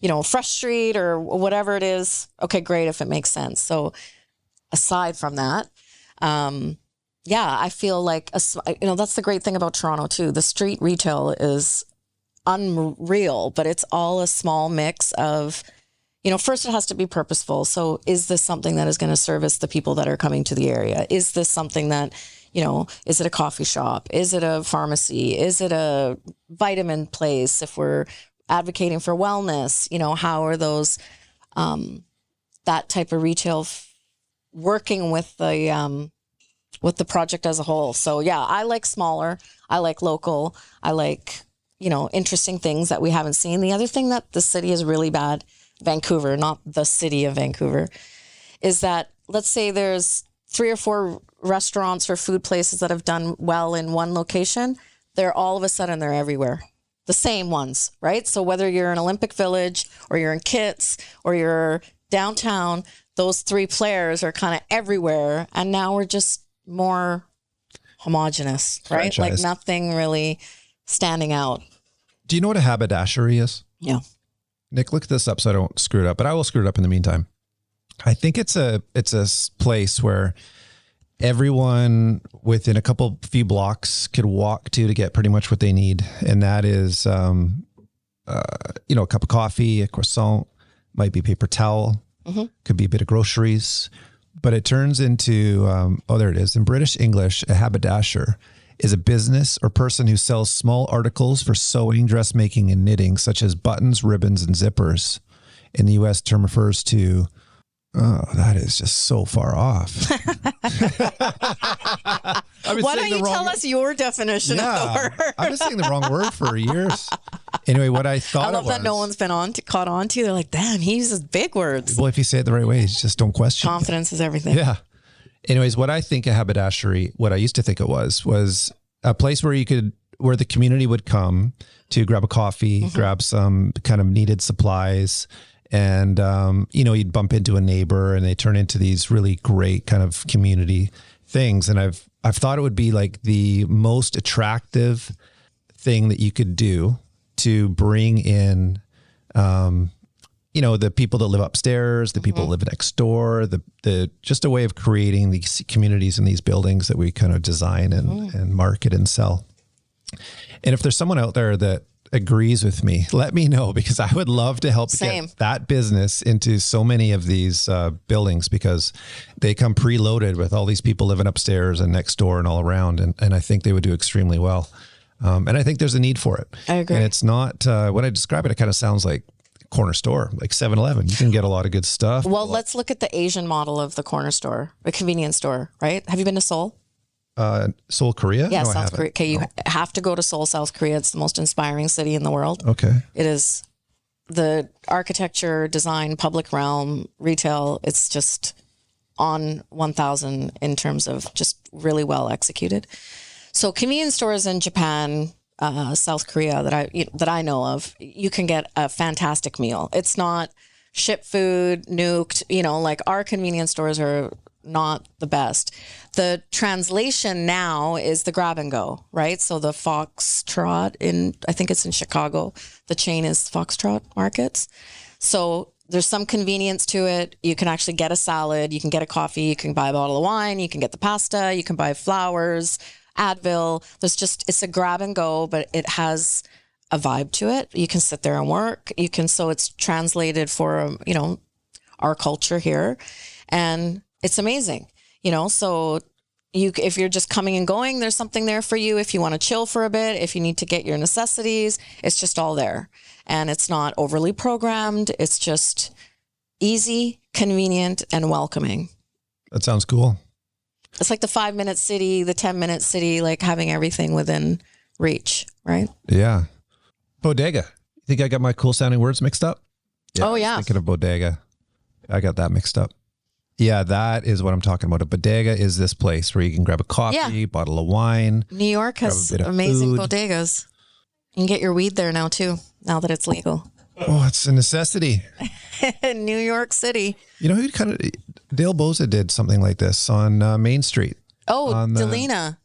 you know, Fresh Street or whatever it is, okay, great if it makes sense. So aside from that, um, yeah, I feel like a, you know that's the great thing about Toronto too. The street retail is unreal, but it's all a small mix of you know, first it has to be purposeful. So, is this something that is going to service the people that are coming to the area? Is this something that you know, is it a coffee shop? Is it a pharmacy? Is it a vitamin place? If we're advocating for wellness, you know, how are those, um, that type of retail f- working with the, um, with the project as a whole. So yeah, I like smaller. I like local. I like, you know, interesting things that we haven't seen. The other thing that the city is really bad, Vancouver, not the city of Vancouver, is that let's say there's three or four restaurants or food places that have done well in one location, they're all of a sudden they're everywhere. The same ones, right? So whether you're in Olympic Village or you're in Kits or you're downtown, those three players are kind of everywhere. And now we're just more homogenous, right? Like nothing really standing out. Do you know what a haberdashery is? Yeah. Nick, look this up so I don't screw it up, but I will screw it up in the meantime. I think it's a it's a place where everyone within a couple few blocks could walk to to get pretty much what they need, and that is, um, uh, you know, a cup of coffee, a croissant, might be paper towel, could be a bit of groceries, but it turns into um, oh, there it is in British English, a haberdasher is a business or person who sells small articles for sewing, dressmaking, and knitting, such as buttons, ribbons, and zippers. In the U.S., term refers to. Oh, that is just so far off. *laughs* Why don't you tell us your definition of the word? I've been saying the wrong word for years. Anyway, what I thought I love it that no one's been on to, caught on to. They're like, damn, he uses big words. Well, if you say it the right way, just don't question. Confidence is everything. Yeah. Anyways, what I think a haberdashery, what I used to think it was, was a place where you could, where the community would come to grab a coffee, mm-hmm. grab some kind of needed supplies. And, um, you know, you'd bump into a neighbor and they turn into these really great kind of community things. And I've, I've thought it would be like the most attractive thing that you could do to bring in, um, you know the people that live upstairs the people that live next door the the just a way of creating these communities in these buildings that we kind of design and and market and sell. And if there's someone out there that agrees with me *laughs* let me know because i would love to help Same. get that business into so many of these uh, buildings because they come preloaded with all these people living upstairs and next door and all around and, and i think they would do extremely well um, and i think there's a need for it I agree. and it's not uh, when i describe it it kind of sounds like corner store like 7-eleven you can get a lot of good stuff Well, let's look at the Asian model of the corner store, a convenience store, right? Have you been to Seoul? Uh, seoul korea Yeah, No, South. Korea. Okay, you have to go to Seoul, South Korea. It's the most inspiring city in the world. okay It is the architecture, design, public realm, retail. It's just on 1000 in terms of just really well executed. So convenience stores in Japan, uh, South Korea that I you that I know of, you can get a fantastic meal. It's not ship food, nuked, you know, like our convenience stores are not the best. The translation now is the grab and go, right? So the Foxtrot in I think it's in Chicago. The chain is Foxtrot Markets. So there's some convenience to it. You can actually get a salad, you can get a coffee, you can buy a bottle of wine, you can get the pasta, you can buy flowers, Advil. There's just it's a grab and go, but it has a vibe to it. You can sit there and work. You can so it's translated for um, you know our culture here, and it's amazing. You know, so you if you're just coming and going, there's something there for you. If you want to chill for a bit, if you need to get your necessities, it's just all there, and it's not overly programmed. It's just easy, convenient, and welcoming. that sounds cool It's like the five minute city, the 10 minute city, like having everything within reach, right? yeah bodega you think i got my cool sounding words mixed up Oh, yeah. thinking of bodega i got that mixed up yeah that is what i'm talking about a bodega is this place where you can grab a coffee Yeah. bottle of wine New York has bit of amazing food. bodegas. You can get your weed there now, too, now that it's legal. oh it's a necessity In *laughs* New York City. you know who kind of Dale Bosa did something like this on uh, main street Oh, On the- Dalina.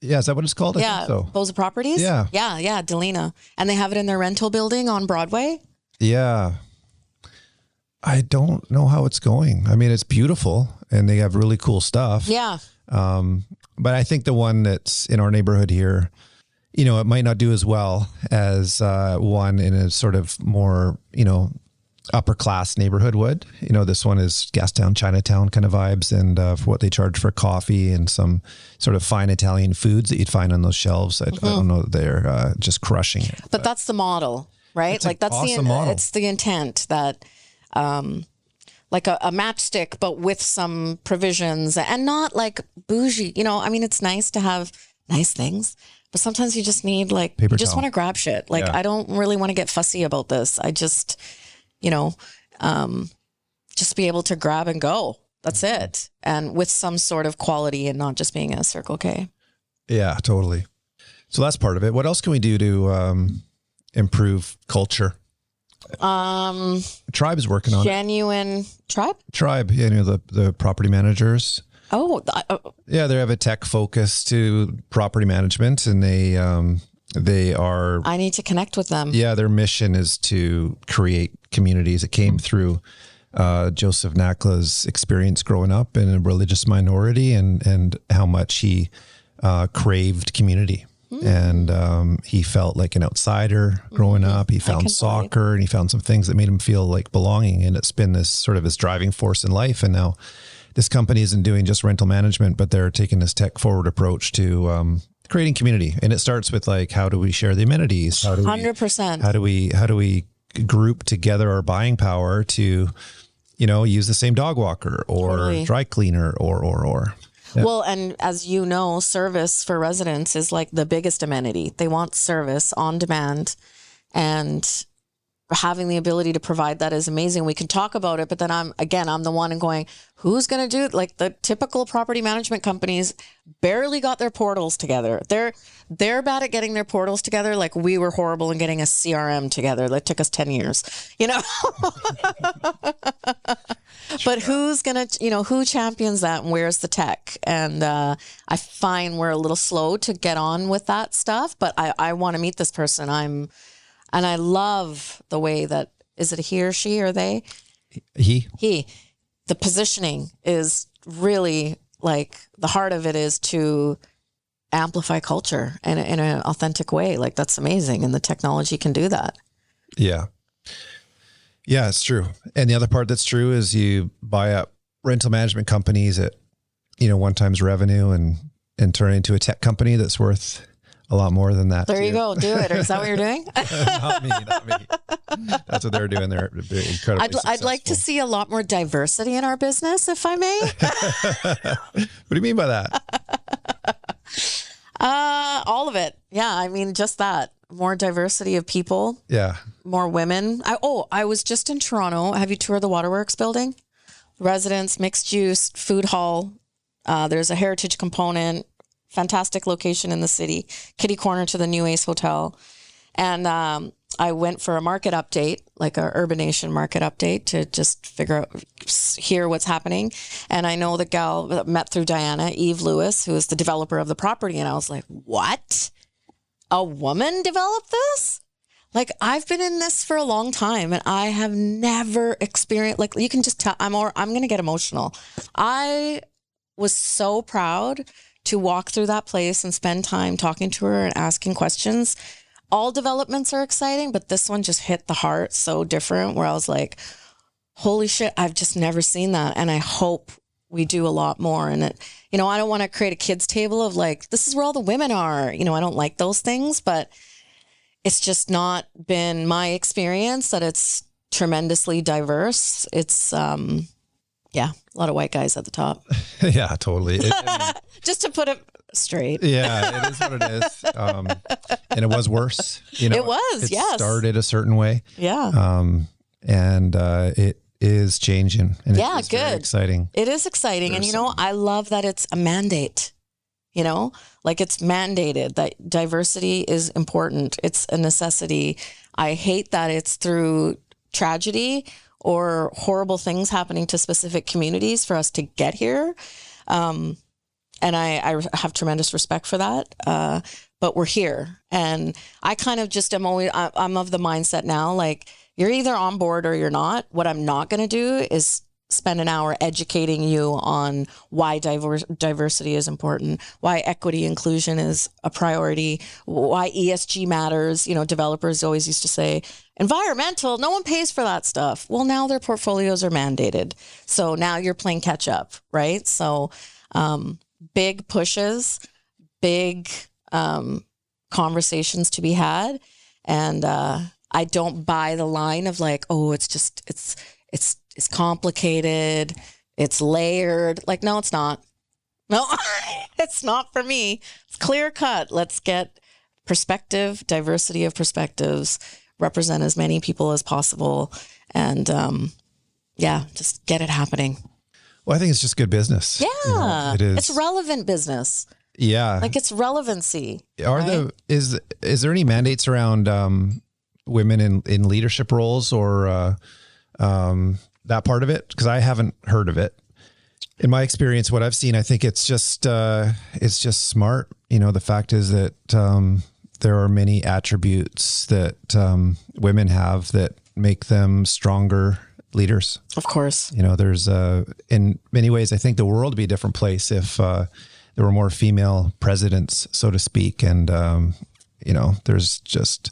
yeah is that what it's called I Yeah. think so Bosa Properties? Yeah. Yeah, yeah, Dalina. And they have it in their rental building on Broadway. Yeah. I don't know how it's going. I mean, it's beautiful and they have really cool stuff. Yeah. Um, but I think the one that's in our neighborhood here, you know, it might not do as well as uh, one in a sort of more, you know, upper class neighborhood would. You know, this one is Gastown, Chinatown kind of vibes, and uh, for what they charge for coffee and some sort of fine Italian foods that you'd find on those shelves. I, I don't know they're uh, just crushing it. But that's the model, right? Like that's awesome the model. it's the intent that um like a, a matchstick but with some provisions and not like bougie. You know, I mean it's nice to have nice things, but sometimes you just need like Paper you just want to grab shit. Like Yeah. I don't really want to get fussy about this. I just, you know, um just be able to grab and go. That's Mm-hmm. it. And with some sort of quality and not just being a Circle K. Yeah, totally. So that's part of it. What else can we do to um, improve culture? Um Tribe is working on it. genuine tribe? Tribe, you know, the, the property managers. Oh, uh, Yeah, they have a tech focus to property management, and they um, they are I need to connect with them. yeah. Their mission is to create communities. It came through uh, Joseph Nakla's experience growing up in a religious minority, and and how much he uh, craved community. And um, he felt like an outsider growing up. He found can soccer and he found some things that made him feel like belonging. And it's been this sort of his driving force in life. And now this company isn't doing just rental management, but they're taking this tech forward approach to um, creating community. And it starts with like, how do we share the amenities? How do Hundred percent. how do we, how do we group together our buying power to, you know, use the same dog walker or Totally. dry cleaner or, or, or. Well, and as you know, service for residents is like the biggest amenity. They want service on demand, and having the ability to provide that is amazing. We can talk about it, but then I'm again, I'm the one and going, who's going to do it? Like the typical property management companies barely got their portals together. They're they're bad at getting their portals together. Like we were horrible in getting a CRM together. That took us ten years. You know. *laughs* but who's gonna you know who champions that and where's the tech and uh, i find we're a little slow to get on with that stuff but i, I want to meet this person i'm and i love the way that is it a he or she or they? He, he. The positioning is really like the heart of it is to amplify culture in, a- in an authentic way. Like that's amazing and the technology can do that. Yeah. Yeah, it's true. And the other part that's true is you buy up rental management companies at, you know, one times revenue and and turn it into a tech company that's worth a lot more than that. there you go do it is that what you're *laughs* doing not me, not me. That's what they're doing. They're incredibly I'd, I'd like to see a lot more diversity in our business, if I may. *laughs* What do you mean by that? *laughs* Uh, all of it. Yeah, I mean, just that. More diversity of people, Yeah. more women. I, oh, I was just in Toronto. Have you toured the Waterworks building? Residence, mixed use, food hall. Uh, there's a heritage component. Fantastic location in the city. Kitty corner to the New Ace Hotel. And um, I went for a market update, like a Urbanation market update, to just figure out, hear what's happening. And I know the gal that met through Diana, Eve Lewis, who is the developer of the property. And I was like, what? A woman developed this? Like I've been in this for a long time and I have never experienced like you can just tell I'm or I'm gonna get emotional. I was so proud to walk through that place and spend time talking to her and asking questions. All developments are exciting, but this one just hit the heart so different where I was like, holy shit, I've just never seen that. And I hope we do a lot more. And it, you know, I don't want to create a kids' table of like, this is where all the women are. You know, I don't like those things, but it's just not been my experience that it's tremendously diverse. It's, um, yeah, a lot of white guys at the top. *laughs* yeah, totally. It- I mean, *laughs* Just to put it straight. yeah, it is what it is. Um, and it was worse. You know, It was, it yes. started a certain way. Yeah. um, and uh, it is changing. And Yeah, it's very good. exciting. It is exciting. and you know, I love that it's a mandate. You know, like it's mandated that diversity is important. It's a necessity. I hate that it's through tragedy or horrible things happening to specific communities for us to get here. Um, and I, I have tremendous respect for that. Uh, but we're here. And I kind of just am always, I, I'm of the mindset now, like, you're either on board or you're not. What I'm not going to do is spend an hour educating you on why diversity is important, why equity inclusion is a priority, why ESG matters. You know, developers always used to say environmental, no one pays for that stuff. Well, now their portfolios are mandated. So now you're playing catch up, right? So um, big pushes, big um, conversations to be had. And uh, I don't buy the line of like, oh, it's just, it's, it's, it's complicated, it's layered. Like, no, it's not. No, *laughs* it's not for me. It's clear cut. Let's get perspective, diversity of perspectives, represent as many people as possible. And um, yeah, just get it happening. Well, I think it's just good business. Yeah. You know, it is. It's relevant business. yeah. Like it's relevancy. Are the is is there any mandates around um, women in in leadership roles or uh, um, that part of it? Because I haven't heard of it. in my experience, what I've seen, I think it's just uh, it's just smart. You know, the fact is that um, there are many attributes that um, women have that make them stronger leaders. Of course. You know, there's uh, in many ways, I think the world would be a different place if uh, there were more female presidents, so to speak. And um, you know, there's just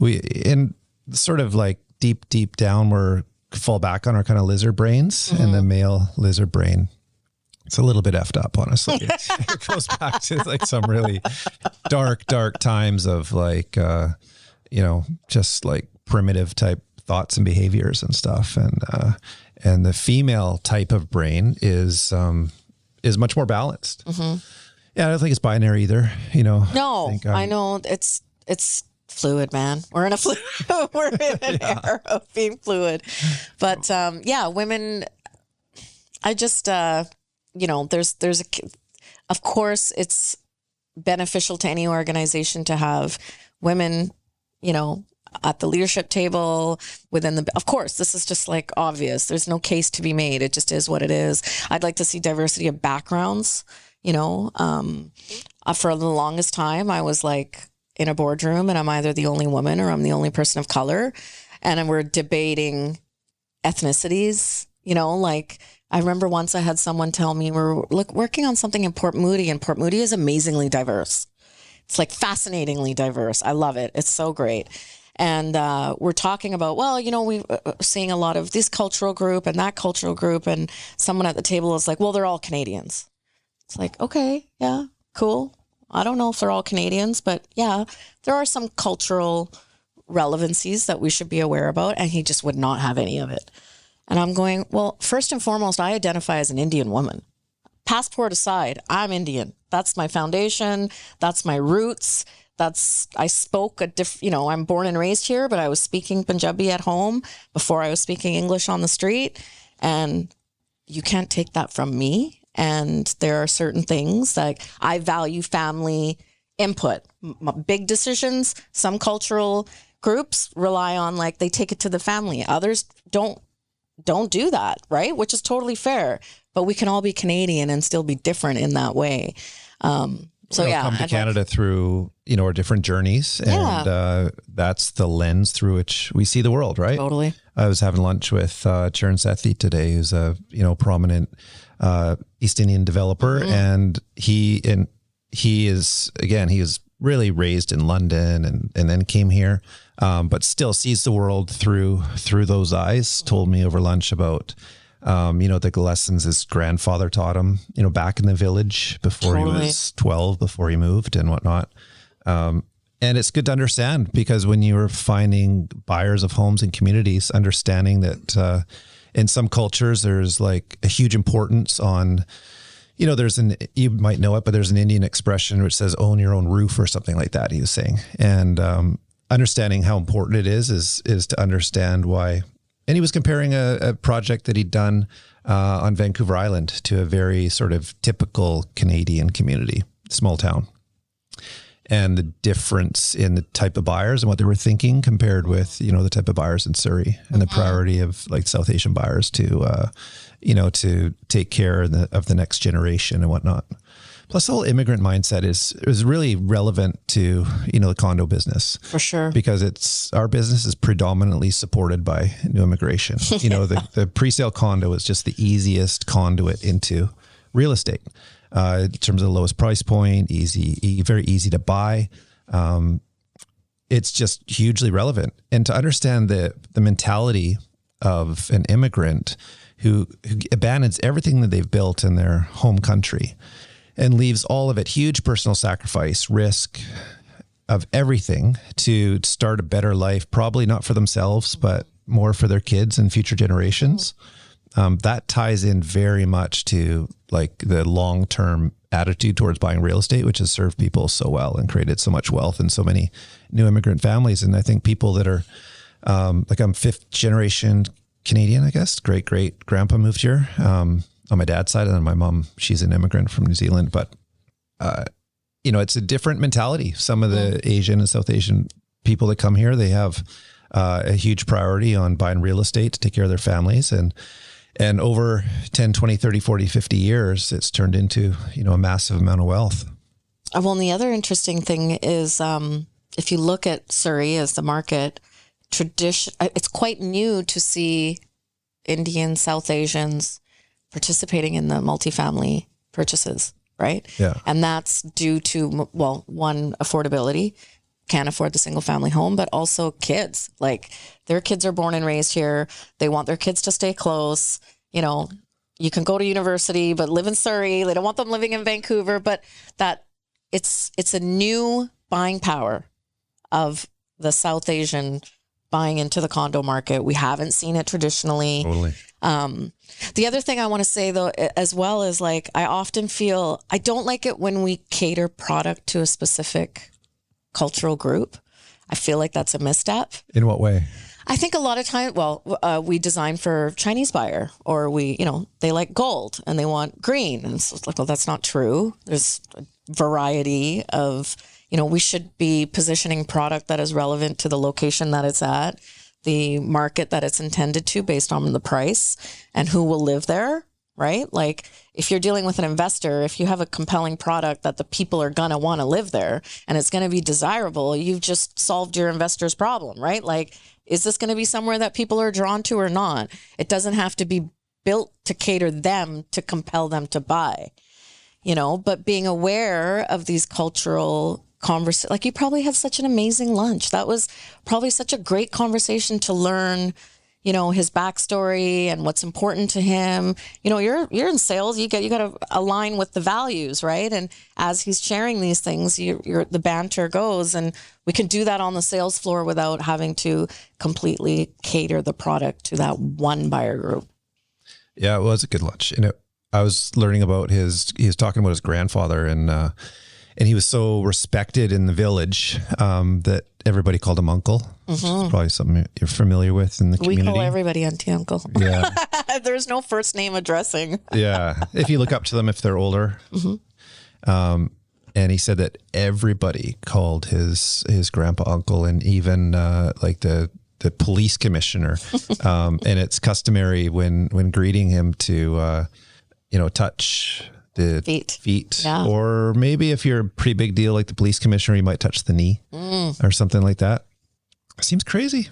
we in sort of like deep, deep down, we're fall back on our kind of lizard brains mm-hmm. and the male lizard brain it's a little bit effed up, honestly. *laughs* it goes back to like some really dark, dark times of like, uh, you know, just like primitive type thoughts and behaviors and stuff. And, uh, and the female type of brain is, um, is much more balanced. Mm-hmm. Yeah. I don't think it's binary either, you know. No, I, um, I know it's, it's fluid, man. We're in a fluid, *laughs* we're in an *laughs* yeah. era of being fluid. But, um, yeah, women, I just, uh, you know, there's there's a, of course, it's beneficial to any organization to have women, you know, at the leadership table within the of course this is just like obvious. There's no case to be made. It just is what it is. I'd like to see diversity of backgrounds you know um, uh, for the longest time i was like in a boardroom and i'm either the only woman or i'm the only person of color. And we're debating ethnicities you know like I remember once I had someone tell me we're look, working on something in Port Moody, and Port Moody is amazingly diverse. It's like fascinatingly diverse. I love it. It's so great. And uh, we're talking about, well, you know, we're uh, uh, seeing a lot of this cultural group and that cultural group. And someone at the table is like, well, they're all Canadians. It's like, okay, yeah, cool. I don't know if they're all Canadians, but yeah, there are some cultural relevancies that we should be aware about. And he just would not have any of it. And I'm going, well, first and foremost, I identify as an Indian woman. Passport aside, I'm Indian. That's my foundation. That's my roots. That's, I spoke a diff, you know, I'm born and raised here, but I was speaking Punjabi at home before I was speaking English on the street. And you can't take that from me. And there are certain things like I value family input, M- big decisions. Some cultural groups rely on like they take it to the family. Others don't don't do that, right? Which is totally fair. But we can all be Canadian and still be different in that way. Um, so yeah, come to I'd Canada like, through you know our different journeys, and yeah. uh, that's the lens through which we see the world, right? Totally. I was having lunch with uh, Sethi today, who's a you know prominent uh, East Indian developer, mm-hmm. and he and he is again he is really raised in London and and then came here um, but still sees the world through through those eyes. Told me over lunch about um, you know the lessons his grandfather taught him. You know, back in the village before totally. he was twelve, before he moved and whatnot. Um, and it's good to understand because when you're finding buyers of homes and communities, understanding that uh, in some cultures there's like a huge importance on you know, there's an, you might know it, but there's an Indian expression which says own your own roof or something like that, he was saying. And, um, understanding how important it is is is to understand why. And he was comparing a, a project that he'd done uh, on Vancouver Island to a very sort of typical Canadian community, small town, and the difference in the type of buyers and what they were thinking compared with you know the type of buyers in Surrey and the mm-hmm. priority of like South Asian buyers to uh, you know to take care of the, of the next generation and whatnot. Plus, the whole immigrant mindset is is really relevant to you know the condo business for sure because it's our business is predominantly supported by new immigration. *laughs* You know, the the pre-sale condo is just the easiest conduit into real estate uh, in terms of the lowest price point, easy, e- very easy to buy. Um, it's just hugely relevant, and to understand the the mentality of an immigrant who, who abandons everything that they've built in their home country and leaves all of it huge personal sacrifice, risk of everything to start a better life, probably not for themselves, but more for their kids and future generations. Um, that ties in very much to like the long term attitude towards buying real estate, which has served people so well and created so much wealth in so many new immigrant families. And I think people that are um, like I'm fifth generation Canadian, I guess. Great great grandpa moved here. Um, on my dad's side, and then my mom, she's an immigrant from New Zealand. But uh, you know, it's a different mentality. Some of the Asian and South Asian people that come here, they have uh, a huge priority on buying real estate to take care of their families, and and over 10 20 30 40 50 years it's turned into you know a massive amount of wealth Uh, Well, and the other interesting thing is um, if you look at Surrey as the market, tradition, uh, it's quite new to see Indian, South Asians participating in the multifamily purchases, right? Yeah. And that's due to, well, one, affordability, can't afford the single family home, but also kids. Like their kids are born and raised here. They want their kids to stay close. You know, you can go to university, but live in Surrey. They don't want them living in Vancouver, but that it's it's a new buying power of the South Asian buying into the condo market. We haven't seen it traditionally. totally Um, the other thing I want to say though, as well, is like I often feel I don't like it when we cater product to a specific cultural group. I feel like that's a misstep. in what way I think a lot of time, well, uh, we design for Chinese buyer, or we, you know, they like gold and they want green, and it's like, well, that's not true. There's a variety of, you know, we should be positioning product that is relevant to the location that it's at, the market that it's intended to, based on the price and who will live there. Right? Like if you're dealing with an investor, if you have a compelling product that the people are gonna want to live there and it's gonna be desirable, you've just solved your investor's problem, right? Like is this going to be somewhere that people are drawn to or not? It doesn't have to be built to cater them to compel them to buy, you know, but being aware of these cultural conversations, like you probably had such an amazing lunch. That was probably such a great conversation to learn, you know, his backstory and what's important to him. You know, you're, you're in sales, you get, you got to align with the values, right? And as he's sharing these things, you, you're, the banter goes and we can do that on the sales floor without having to completely cater the product to that one buyer group. Yeah, it was a good lunch. And it, I was learning about his, he was talking about his grandfather and, uh, and he was so respected in the village um, that everybody called him uncle. It's probably something you're familiar with in the Mm-hmm. We community. call everybody auntie uncle. yeah. *laughs* There's no first name addressing. yeah. If you look up to them, if they're older. Um, and he said that everybody called his, his grandpa uncle and even uh, like the, the police commissioner. *laughs* Um, and it's customary when, when greeting him to, uh, you know, touch the Feet. feet. Yeah. Or maybe if you're a pretty big deal like the police commissioner, you might touch the knee or something like that. Seems crazy.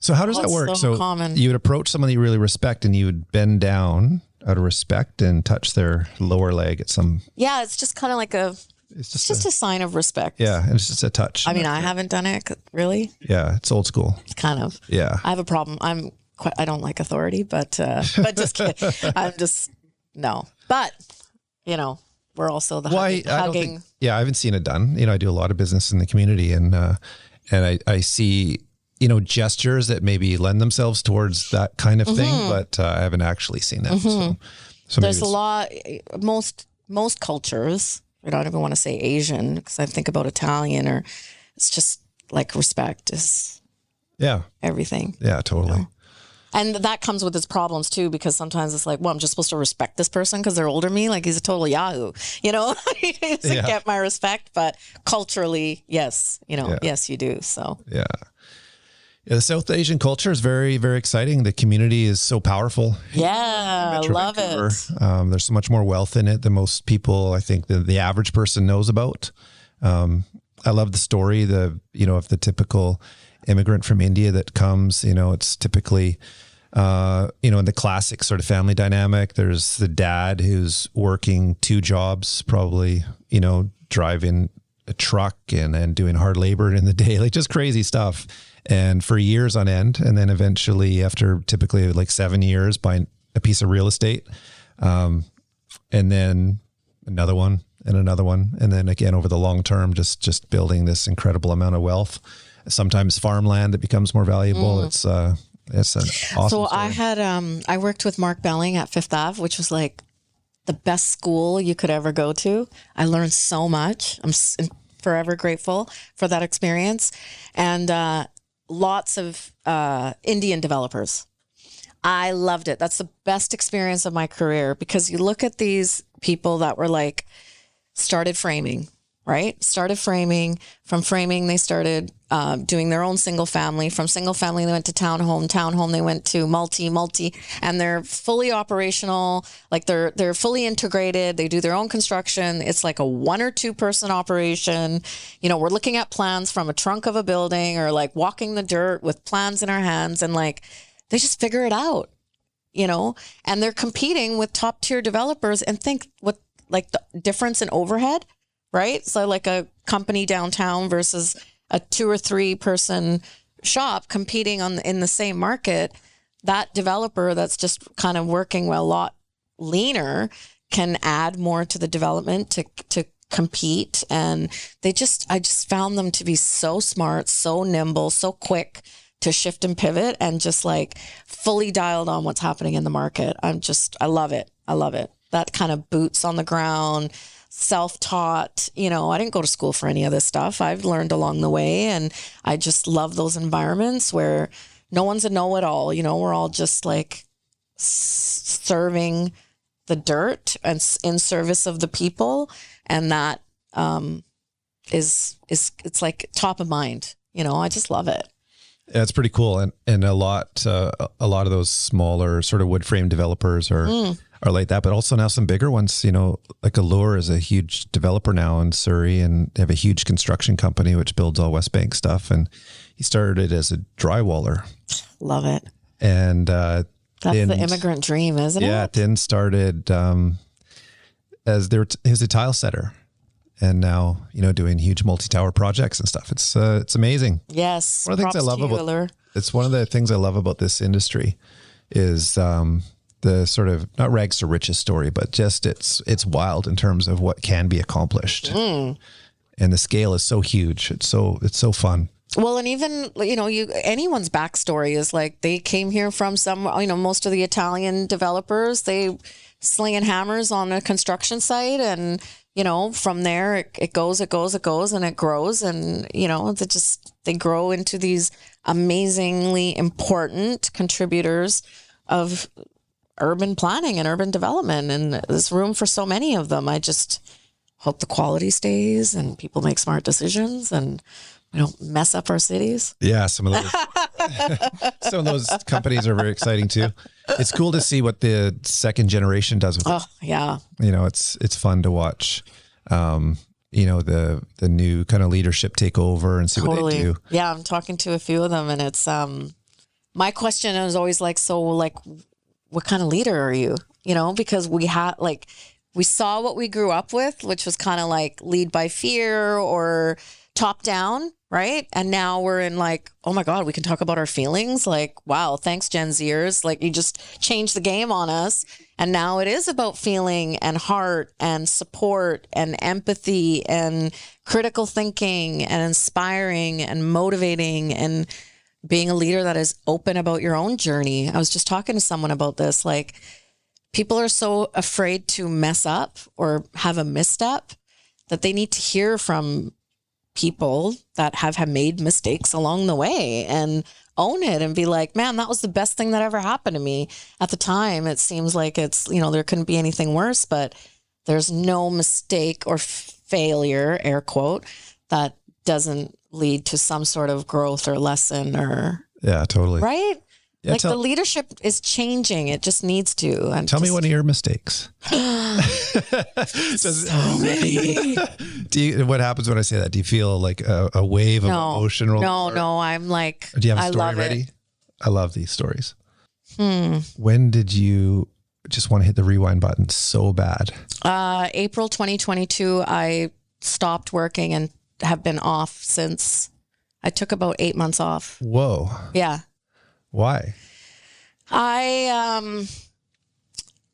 So how does that work? so So common. you would approach someone that you really respect and you would bend down out of respect and touch their lower leg at some Yeah, it's just kind of like a, it's it's just, just a, a sign of respect. yeah, and it's just a touch. I mean, I haven't done it really. yeah, it's old school. It's kind of. Yeah. I have a problem. I'm quite. I don't like authority, but uh, *laughs* but just kidding. I'm just no. But you know, we're also the Well, hugging. I don't hugging. think, yeah, I haven't seen it done. You know, I do a lot of business in the community and, uh, and I, I see, you know, gestures that maybe lend themselves towards that kind of thing, but uh, I haven't actually seen that. So, so Mm-hmm. There's a lot. Most most cultures. I don't even want to say Asian because I think about Italian or it's just like respect is yeah, everything. yeah, totally. And that comes with its problems too, because sometimes it's like, well, I'm just supposed to respect this person because they're older than me. Like he's a total Yahoo, you know, *laughs* he doesn't Yeah. get my respect. But culturally, yes, you know, Yeah. yes, you do. So Yeah. Yeah, the South Asian culture is very, very exciting. The community is so powerful. yeah, I Metro love Vancouver. it. Um, there's so much more wealth in it than most people, I think, the, the average person knows about. Um, I love the story, the you know, of the typical immigrant from India that comes. You know, it's typically, uh, you know, in the classic sort of family dynamic. There's the dad who's working two jobs, probably, you know, driving a truck and then doing hard labor in the *laughs* day, like just crazy stuff. And for years on end, and then eventually, after typically like seven years, buying a piece of real estate, um, and then another one and another one, and then again over the long term, just just building this incredible amount of wealth. Sometimes farmland that becomes more valuable. It's uh, it's an awesome. So story. I had um I worked with Mark Belling at Fifth Ave, which was like the best school you could ever go to. I learned so much. I'm forever grateful for that experience, and uh, lots of uh, Indian developers. I loved it. That's the best experience of my career because you look at these people that were like started framing right? Started framing. From framing, they started uh, doing their own single family. From single family, they went to townhome. Townhome, they went to multi, multi, and they're fully operational. Like they're they're fully integrated. They do their own construction. It's like a one or two person operation. You know, we're looking at plans from a trunk of a building or like walking the dirt with plans in our hands, and like they just figure it out. You know, and they're competing with top tier developers. And think what like the difference in overhead right? So like a company downtown versus a two or three person shop competing on in the same market, that developer that's just kind of working a lot leaner can add more to the development to to compete and they just I just found them to be so smart, so nimble, so quick to shift and pivot and just like fully dialed on what's happening in the market. I'm just I love it. I love it. That kind of boots on the ground self taught. You know, I didn't go to school for any of this stuff. I've learned along the way. And I just love those environments where no one's a know it all. You know, we're all just like serving the dirt and in service of the people. And that um, is is it's like top of mind. You know, I just love it. That's pretty cool, and and a lot uh, a lot of those smaller sort of wood frame developers are mm are like that, but also now some bigger ones. You know, like Allure is a huge developer now in Surrey, and they have a huge construction company which builds all Westbank stuff. And he started as a drywaller. Love it. And uh, that's the immigrant dream, isn't yeah, it? Yeah. Then started um, as there. He was a tile setter, and now you know doing huge multi-tower projects and stuff. It's uh, it's amazing. Yes. One of the things I love about Allure. it's one of the things I love about this industry is um, the sort of not rags to riches story, but just it's it's wild in terms of what can be accomplished. Mm. And the scale is so huge. It's so it's so fun. Well, and even you know, you anyone's backstory is like they came here from some. You know, most of the Italian developers they slinging hammers on a construction site, and you know, from there it, it goes, it goes, it goes, and it grows, and you know, they just they grow into these amazingly important contributors of urban planning and urban development and there's room for so many of them. I just hope the quality stays and people make smart decisions and we don't mess up our cities. Yeah some of those *laughs* some of those companies are very exciting too. It's cool to see what the second generation does with oh it. yeah. You know it's it's fun to watch um you know the the new kind of leadership take over and see totally. what they do. Yeah i'm talking to a few of them and it's um my question is always like so like what kind of leader are you? You know, because we had like, we saw what we grew up with, which was kind of like lead by fear or top down, right? And now we're in like, oh my God, we can talk about our feelings. Like, wow, thanks, Gen Zers. Like, you just changed the game on us. And now it is about feeling and heart and support and empathy and critical thinking and inspiring and motivating and being a leader that is open about your own journey. I was just talking to someone about this. Like, people are so afraid to mess up or have a misstep that they need to hear from people that have, have made mistakes along the way and own it and be like, man, that was the best thing that ever happened to me. At the time, it seems like it's, you know, there couldn't be anything worse, but there's no mistake or failure, air quote, that doesn't lead to some sort of growth or lesson or yeah, totally right. Yeah, like tell, the leadership is changing; it just needs to. And tell just, me one of your mistakes. *gasps* *laughs* so many. *laughs* do you, what happens when I say that? Do you feel like a, a wave of no, emotion? No, no, I'm like. do you have a story ready? It. I love these stories. Hmm. When did you just want to hit the rewind button so bad? Uh, April 2022. I stopped working and have been off since I took about eight months off. Whoa. Yeah. Why? I, um,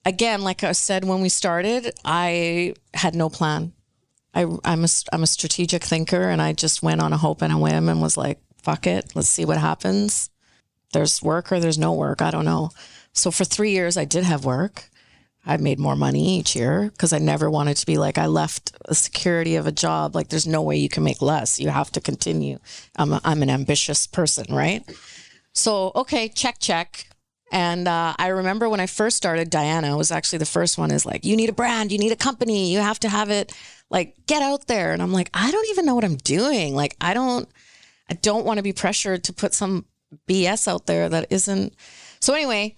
again, like I said when we started, I had no plan. I, I'm a, I'm a strategic thinker and I just went on a hope and a whim and was like, fuck it, let's see what happens. There's work or there's no work. I don't know. So for three years, I did have work. I made more money each year because I never wanted to be like I left the security of a job. Like there's no way you can make less. You have to continue. I'm a, I'm an ambitious person, right? So okay, check check. And uh, I remember when I first started, Diana was actually the first one. Is like, you need a brand, you need a company, you have to have it. Like, get out there. And I'm like, I don't even know what I'm doing. Like, I don't, I don't want to be pressured to put some BS out there that isn't. So anyway,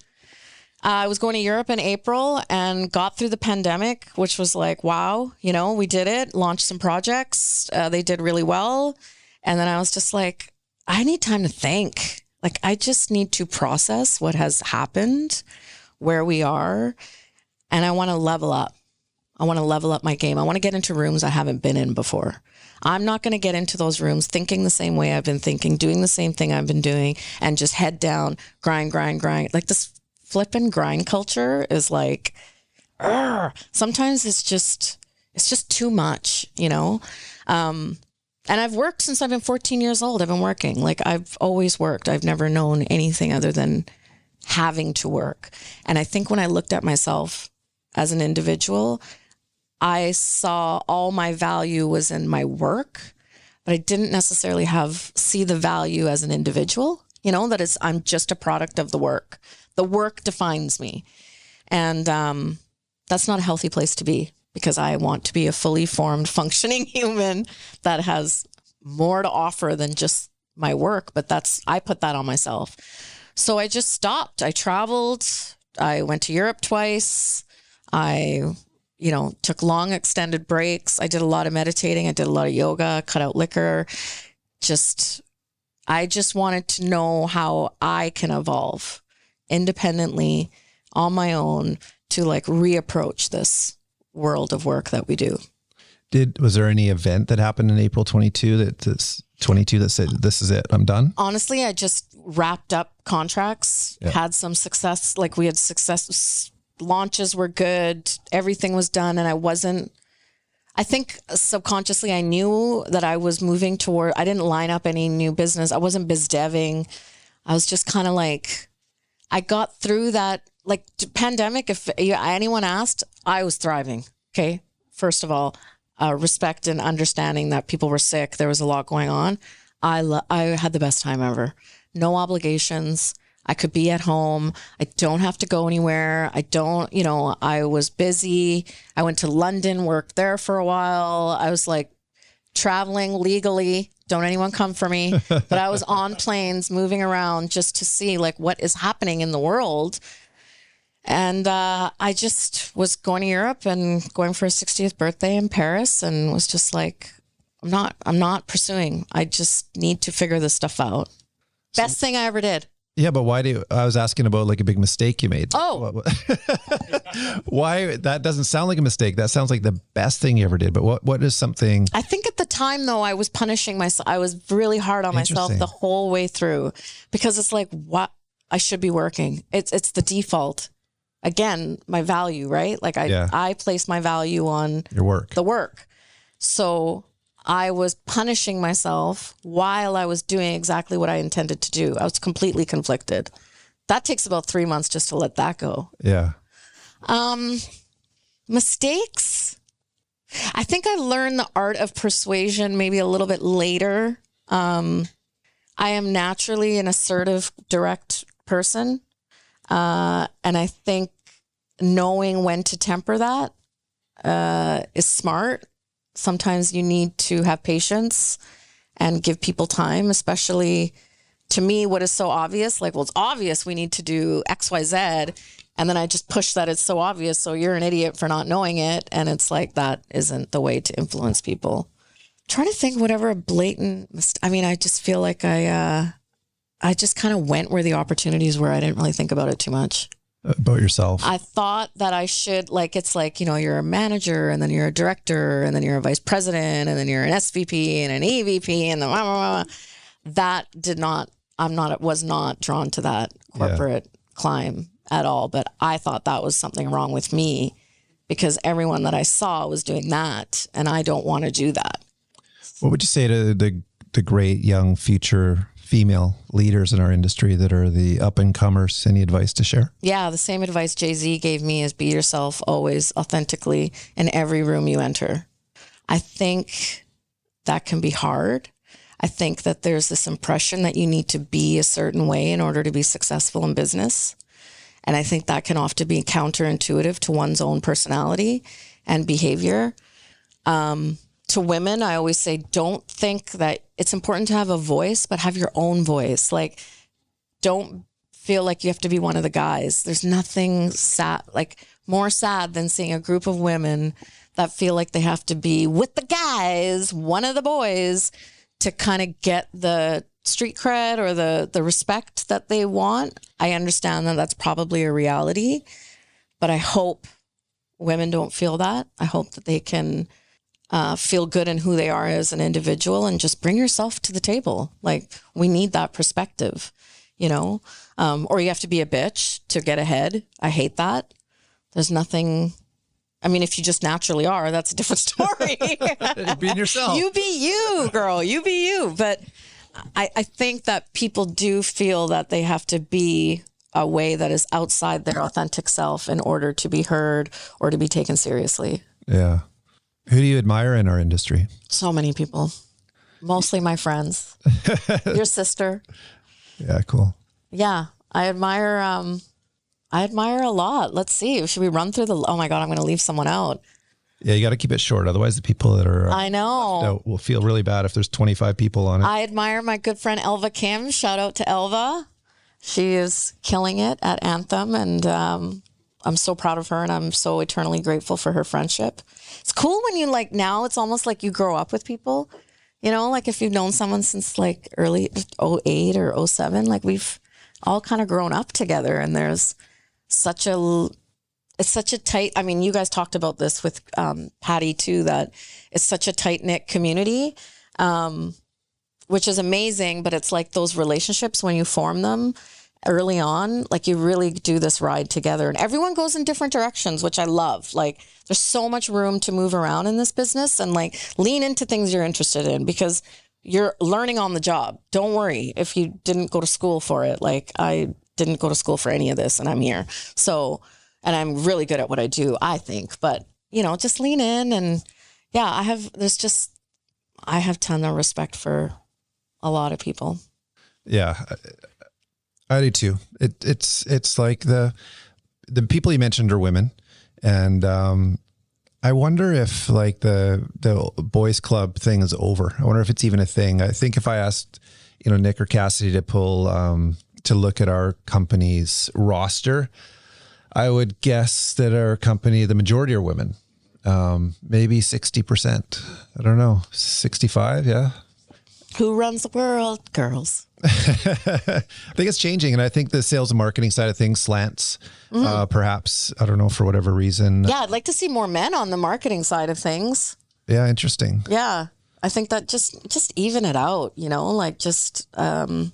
I was going to Europe in April and got through the pandemic, which was like, wow, you know, we did it, launched some projects. Uh, they did really well. And then I was just like, I need time to think. Like, I just need to process what has happened, where we are, and I want to level up. I want to level up my game. I want to get into rooms I haven't been in before. I'm not going to get into those rooms thinking the same way I've been thinking, doing the same thing I've been doing, and just head down, grind, grind, grind. Like this flipping grind culture is like, "Argh." sometimes it's just, it's just too much, you know? Um, and I've worked since I've been 14 years old. I've been working. Like I've always worked. I've never known anything other than having to work. And I think when I looked at myself as an individual, I saw all my value was in my work, but I didn't necessarily have see the value as an individual. You know that is I'm just a product of the work. The work defines me, and um, that's not a healthy place to be because I want to be a fully formed, functioning *laughs* human that has more to offer than just my work. But that's I put that on myself. So I just stopped. I traveled. I went to Europe twice. I, you know, took long extended breaks. I did a lot of meditating. I did a lot of yoga, cut out liquor. Just, I just wanted to know how I can evolve independently on my own to like reapproach this world of work that we do. Did was there any event that happened in April 22 that this 22 that said this is it, I'm done? honestly, I just wrapped up contracts, Yeah. had some success. Like we had success, launches were good, everything was done, and I wasn't. I think subconsciously I knew that I was moving toward. I didn't line up any new business. I wasn't biz deving. I was just kind of like, I got through that like pandemic. If anyone asked, I was thriving. Okay, first of all, uh, respect and understanding that people were sick. There was a lot going on. I lo- I had the best time ever. No obligations. I could be at home. I don't have to go anywhere. I don't, you know, I was busy. I went to London, worked there for a while. I was like traveling legally. Don't anyone come for me. *laughs* but I was on planes moving around just to see like what is happening in the world. And uh, I just was going to Europe and going for a 60th birthday in Paris and was just like, I'm not, I'm not pursuing. I just need to figure this stuff out. Best thing I ever did. Yeah, but why do you, I was asking about like a big mistake you made? Oh. *laughs* Why that doesn't sound like a mistake. That sounds like the best thing you ever did. But what what is something? I think at the time though, I was punishing myself. I was really hard on myself the whole way through because it's like, what I should be working. It's it's the default. Again, my value, right? Like I Yeah. I place my value on Your work. the work. So I was punishing myself while I was doing exactly what I intended to do. I was completely conflicted. That takes about three months just to let that go. yeah. Um, mistakes. I think I learned the art of persuasion maybe a little bit later. Um, I am naturally an assertive, direct person. Uh, and I think knowing when to temper that uh, is smart. Sometimes you need to have patience and give people time, especially to me, what is so obvious, like, well, it's obvious we need to do X, Y, Z. And then I just push that it's so obvious. So you're an idiot for not knowing it. And it's like, that isn't the way to influence people. trying to think whatever a blatant, I mean, I just feel like I, uh, I just kind of went where the opportunities were. I didn't really think about it too much. About yourself. I thought that I should like it's like you know you're a manager and then you're a director and then you're a vice president and then you're an SVP and an EVP and the blah, blah, blah. that did not I'm not was not drawn to that corporate climb at all but I thought that was something wrong with me because everyone that I saw was doing that and I don't want to do that What would you say to the the great young future female leaders in our industry that are the up and comers? Any advice to share? yeah the same advice Jay-Z gave me is be yourself always authentically in every room you enter I think that can be hard. I think that there's this impression that you need to be a certain way in order to be successful in business. And I think that can often be counterintuitive to one's own personality and behavior. Um, to women, I always say, don't think that it's important to have a voice, but have your own voice. Like, don't feel like you have to be one of the guys. There's nothing sad, like more sad than seeing a group of women that feel like they have to be with the guys, one of the boys, to kind of get the street cred or the the respect that they want. I understand that that's probably a reality, but I hope women don't feel that. I hope that they can uh, feel good in who they are as an individual and just bring yourself to the table. Like we need that perspective, you know. Um, or you have to be a bitch to get ahead. I hate that. There's nothing. I mean, if you just naturally are, that's a different *laughs* story. *laughs* Being yourself. You be you, girl. You be you. But I, I think that people do feel that they have to be a way that is outside their authentic self in order to be heard or to be taken seriously. Yeah. Who do you admire in our industry? So many people, mostly my friends. *laughs* Your sister. Yeah, cool. Yeah, I admire. Um, I admire a lot. Let's see. Should we run through the? Oh my god, I'm going to leave someone out. Yeah, you got to keep it short. Otherwise, the people that are uh, I know. will feel really bad if there's 25 people on it. I admire my good friend Elva Kim. Shout out to Elva. She is killing it at Anthem, and um, I'm so proud of her, and I'm so eternally grateful for her friendship. It's cool when you like now. It's almost like you grow up with people. You know, like if you've known someone since like early 08 or 07, like we've all kind of grown up together, and there's such a it's such a tight i mean you guys talked about this with um, patty too that it's such a tight knit community um, which is amazing but it's like those relationships when you form them early on like you really do this ride together and everyone goes in different directions which i love like there's so much room to move around in this business and like lean into things you're interested in because you're learning on the job don't worry if you didn't go to school for it like i didn't go to school for any of this and i'm here so and I'm really good at what I do, I think. But, you know, just lean in and yeah, I have there's just I have ton of respect for a lot of people. Yeah, I, do too. It, it's it's like the the people you mentioned are women, and um, I wonder if like the the boys club thing is over. I wonder if it's even a thing. I think if I asked you know Nick or Cassidy to pull um, to look at our company's roster, I would guess that our company, the majority are women. Um, maybe 60%. I don't know. 65, yeah. Who runs the world? Girls. *laughs* I think it's changing. And I think the sales and marketing side of things slants, mm-hmm. uh, perhaps, I don't know, for whatever reason. Yeah, I'd like to see more men on the marketing side of things. Yeah, interesting. Yeah. I think that just just even it out, you know, like just um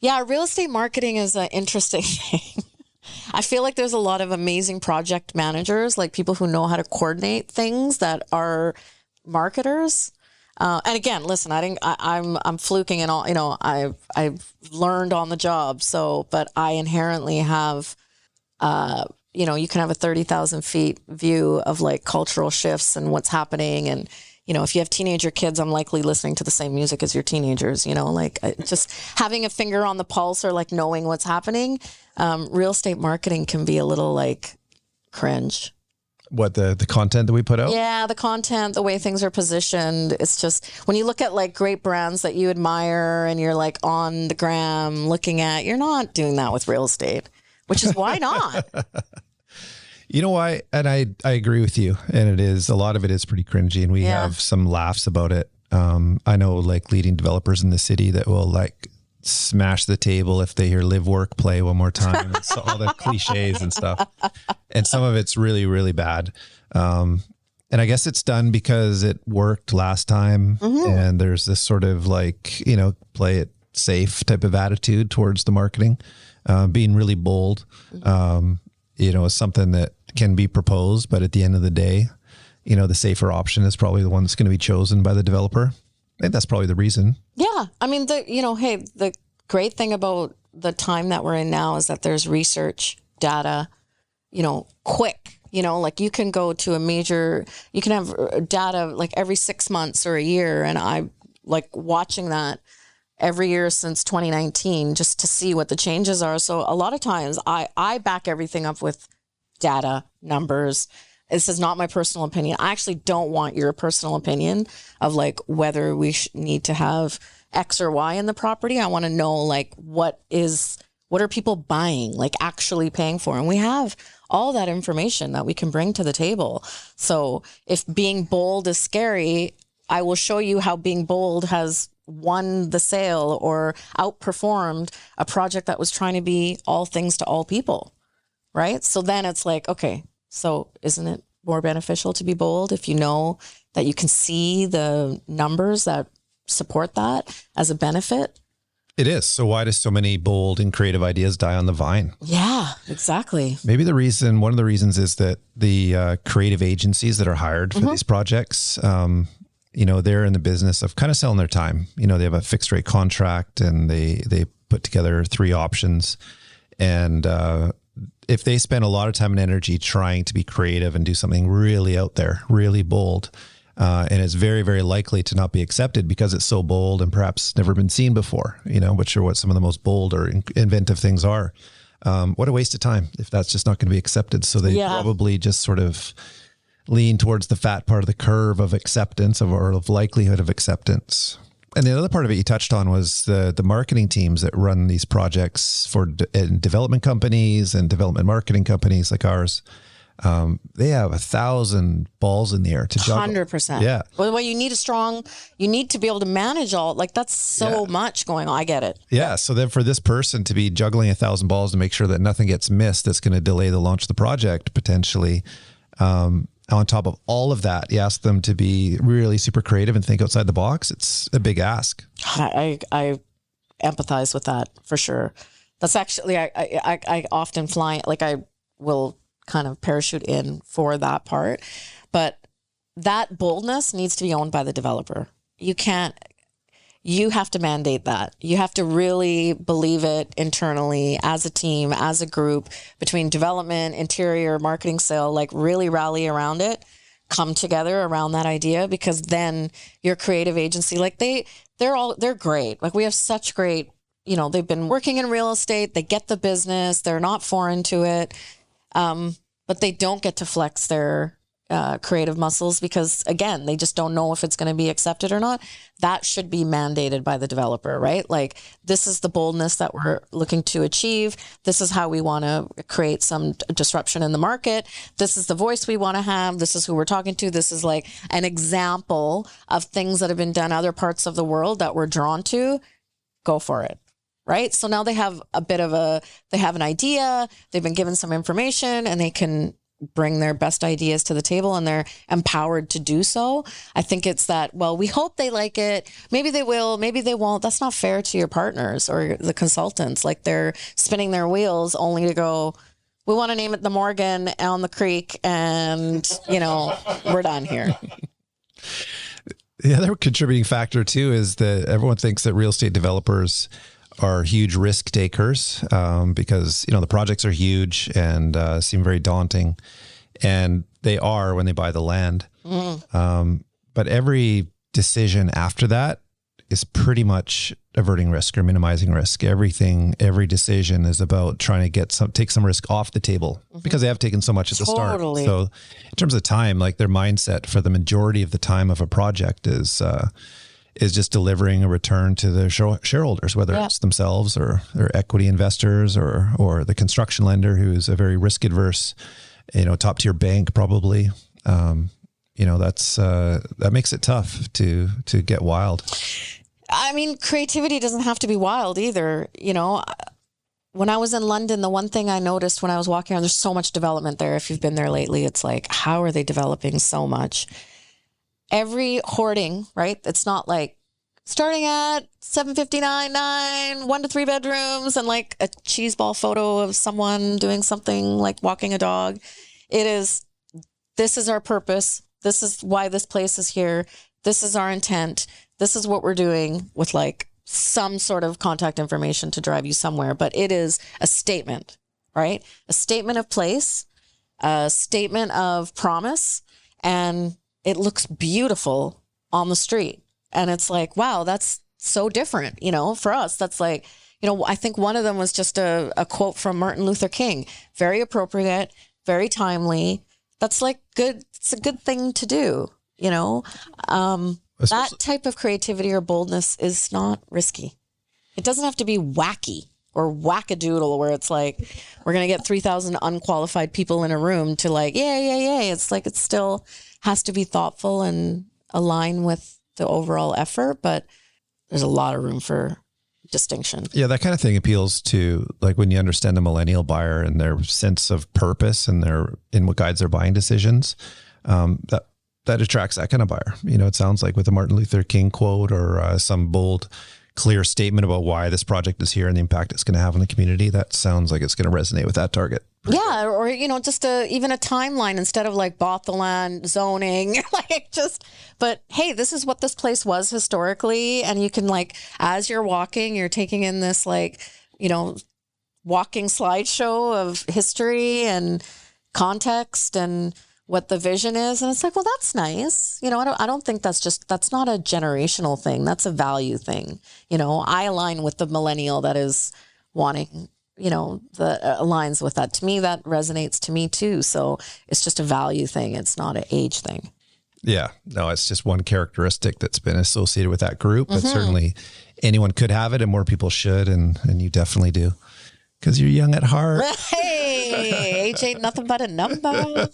yeah, real estate marketing is an interesting *laughs* thing. I feel like there's a lot of amazing project managers, like people who know how to coordinate things that are marketers. Uh, and again, listen, I didn't. I, am I'm, I'm fluking and all. You know, I've I've learned on the job. So, but I inherently have, uh, you know, you can have a thirty thousand feet view of like cultural shifts and what's happening, and you know, if you have teenager kids, I'm likely listening to the same music as your teenagers. You know, like just having a finger on the pulse or like knowing what's happening um, real estate marketing can be a little like cringe. What the the content that we put out? Yeah, the content, the way things are positioned. It's just when you look at like great brands that you admire and you're like on the gram looking at, you're not doing that with real estate, which is why not? *laughs* You know why? And I, I agree with you. And it is a lot of it is pretty cringy, and we yeah. have some laughs about it. Um, I know like leading developers in the city that will like smash the table if they hear live work play one more time. And all the cliches and stuff. And some of it's really really bad. Um, and i guess it's done because it worked last time. Mm-hmm. and there's this sort of like you know play it safe type of attitude towards the marketing uh, being really bold. Mm-hmm. um, you know is something that can be proposed but at the end of the day you know the safer option is probably the one that's going to be chosen by the developer I think that's probably the reason. Yeah. I mean, the, you know, hey, the great thing about the time that we're in now is that there's research data, you know, quick. You know, like you can go to a major, you can have uh, data like every six months or a year. And I like watching that every year since 2019 just to see what the changes are. So a lot of times I, I back everything up with data, numbers. This is not my personal opinion. I actually don't want your personal opinion of like whether we sh- need to have X or Y in the property. I want to know like what is what are people buying, like actually paying for? And we have all that information that we can bring to the table. So if being bold is scary, I will show you how being bold has won the sale or outperformed a project that was trying to be all things to all people. Right. So then it's like, okay, so isn't it more beneficial to be bold if you know that you can see the numbers that support that as a benefit? It is. So why do so many bold and creative ideas die on the vine? Yeah, exactly. Maybe the reason, one of the reasons is that the uh, creative agencies that are hired for mm-hmm. these projects, um, you know, they're in the business of kind of selling their time. You know, they have a fixed rate contract and they they put together three options, and uh, if they spend a lot of time and energy trying to be creative and do something really out there, really bold, uh, and it's very, very likely to not be accepted because it's so bold and perhaps never been seen before, you know, which are what some of the most bold or in- inventive things are. Um, what a waste of time if that's just not going to be accepted. So they yeah. probably just sort of lean towards the fat part of the curve of acceptance of, or of likelihood of acceptance. And the other part of it you touched on was the the marketing teams that run these projects for de- development companies and development marketing companies like ours um, they have a thousand balls in the air to juggle. Hundred percent. Yeah. Well, well, you need a strong. You need to be able to manage all. Like that's so yeah. much going on. I get it. Yeah. So then, for this person to be juggling a thousand balls to make sure that nothing gets missed, that's going to delay the launch of the project potentially. Um, on top of all of that, you ask them to be really super creative and think outside the box. It's a big ask. I I, empathize with that for sure. That's actually I I, I often fly like I will kind of parachute in for that part. But that boldness needs to be owned by the developer. You can't you have to mandate that. You have to really believe it internally as a team, as a group, between development, interior, marketing, sale, like really rally around it, come together around that idea because then your creative agency, like they they're all they're great. Like we have such great, you know, they've been working in real estate, they get the business, they're not foreign to it. Um, but they don't get to flex their uh, creative muscles because again they just don't know if it's going to be accepted or not. That should be mandated by the developer right? Like this is the boldness that we're looking to achieve. This is how we want to create some disruption in the market. This is the voice we want to have. This is who we're talking to. This is like an example of things that have been done other parts of the world that we're drawn to. Go for it right? So now they have a bit of a, they have an idea, they've been given some information, and they can bring their best ideas to the table and they're empowered to do so. I think it's that, well, we hope they like it. Maybe they will, maybe they won't. That's not fair to your partners or the consultants. Like they're spinning their wheels only to go, we want to name it the Morgan on the creek and, you know, we're done here. *laughs* The other contributing factor too is that everyone thinks that real estate developers are huge risk takers um, because you know the projects are huge and uh, seem very daunting, and they are when they buy the land. Mm. Um, but every decision after that is pretty much averting risk or minimizing risk. Everything, every decision is about trying to get some, take some risk off the table mm-hmm. because they have taken so much at totally. the start. So, in terms of time, like their mindset for the majority of the time of a project is. Uh, is just delivering a return to the shareholders, whether yeah. it's themselves or their equity investors or or the construction lender who's a very risk adverse, you know, top tier bank probably. Um, you know, that's uh, that makes it tough to to get wild. I mean, creativity doesn't have to be wild either. You know, when I was in London, the one thing I noticed when I was walking around, there's so much development there. If you've been there lately, it's like, how are they developing so much? Every hoarding, right? It's not like starting at 759 nine one to three bedrooms and like a cheese ball photo of someone doing something like walking a dog. It is this is our purpose. This is why this place is here. This is our intent. This is what we're doing with like some sort of contact information to drive you somewhere. But it is a statement right? A statement of place a statement of promise and it looks beautiful on the street. And it's like, wow, that's so different, you know, for us. That's like, you know, I think one of them was just a, a quote from Martin Luther King. Very appropriate, very timely. That's like good. It's a good thing to do, you know. Um, that type of creativity or boldness is not risky. It doesn't have to be wacky or wackadoodle where it's like we're going to get 3000 unqualified people in a room to like yeah yeah yeah it's like it's still has to be thoughtful and align with the overall effort but there's a lot of room for distinction Yeah, that kind of thing appeals to like when you understand the millennial buyer and their sense of purpose and their in what guides their buying decisions. Um, that that attracts that kind of buyer. You know, it sounds like with a Martin Luther King quote or uh, some bold, clear statement about why this project is here and the impact it's going to have on the community. That sounds like it's going to resonate with that target. yeah or you know just a even a timeline instead of like bought the land zoning *laughs* like just but hey this is what this place was historically and you can like as you're walking you're taking in this like you know walking slideshow of history and context and what the vision is and it's like well that's nice. You know I don't, I don't think that's just that's not a generational thing. That's a value thing. You know i align with the millennial that is wanting you know that uh, aligns with that. To me that resonates to me too. So it's just a value thing. It's not an age thing. Yeah, no, it's just one characteristic that's been associated with that group, but mm-hmm. certainly anyone could have it, and more people should, and and you definitely do because you're young at heart. hey age ain't nothing but a number *laughs*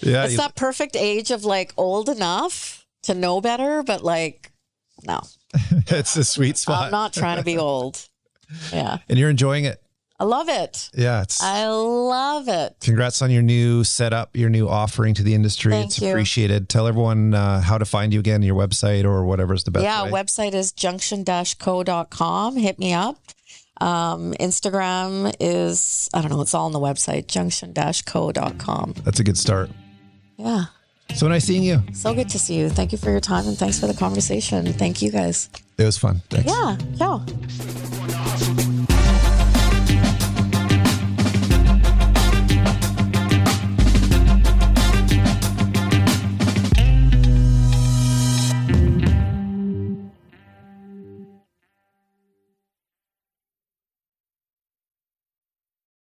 Yeah, it's you- that perfect age of like old enough to know better but like no *laughs* it's a sweet spot. i'm not trying to be old yeah and you're enjoying it. i love it Yeah, it's i love it congrats on your new setup, your new offering to the industry. Thank it's you. appreciated. Tell everyone uh, how to find you again, your website or whatever's the best. yeah way. website is junction-co.com hit me up um, instagram is i don't know it's all on the website junction-co.com That's a good start. yeah So nice seeing you. so good to see you thank you for your time and thanks for the conversation thank you guys It was fun. Thanks. yeah yeah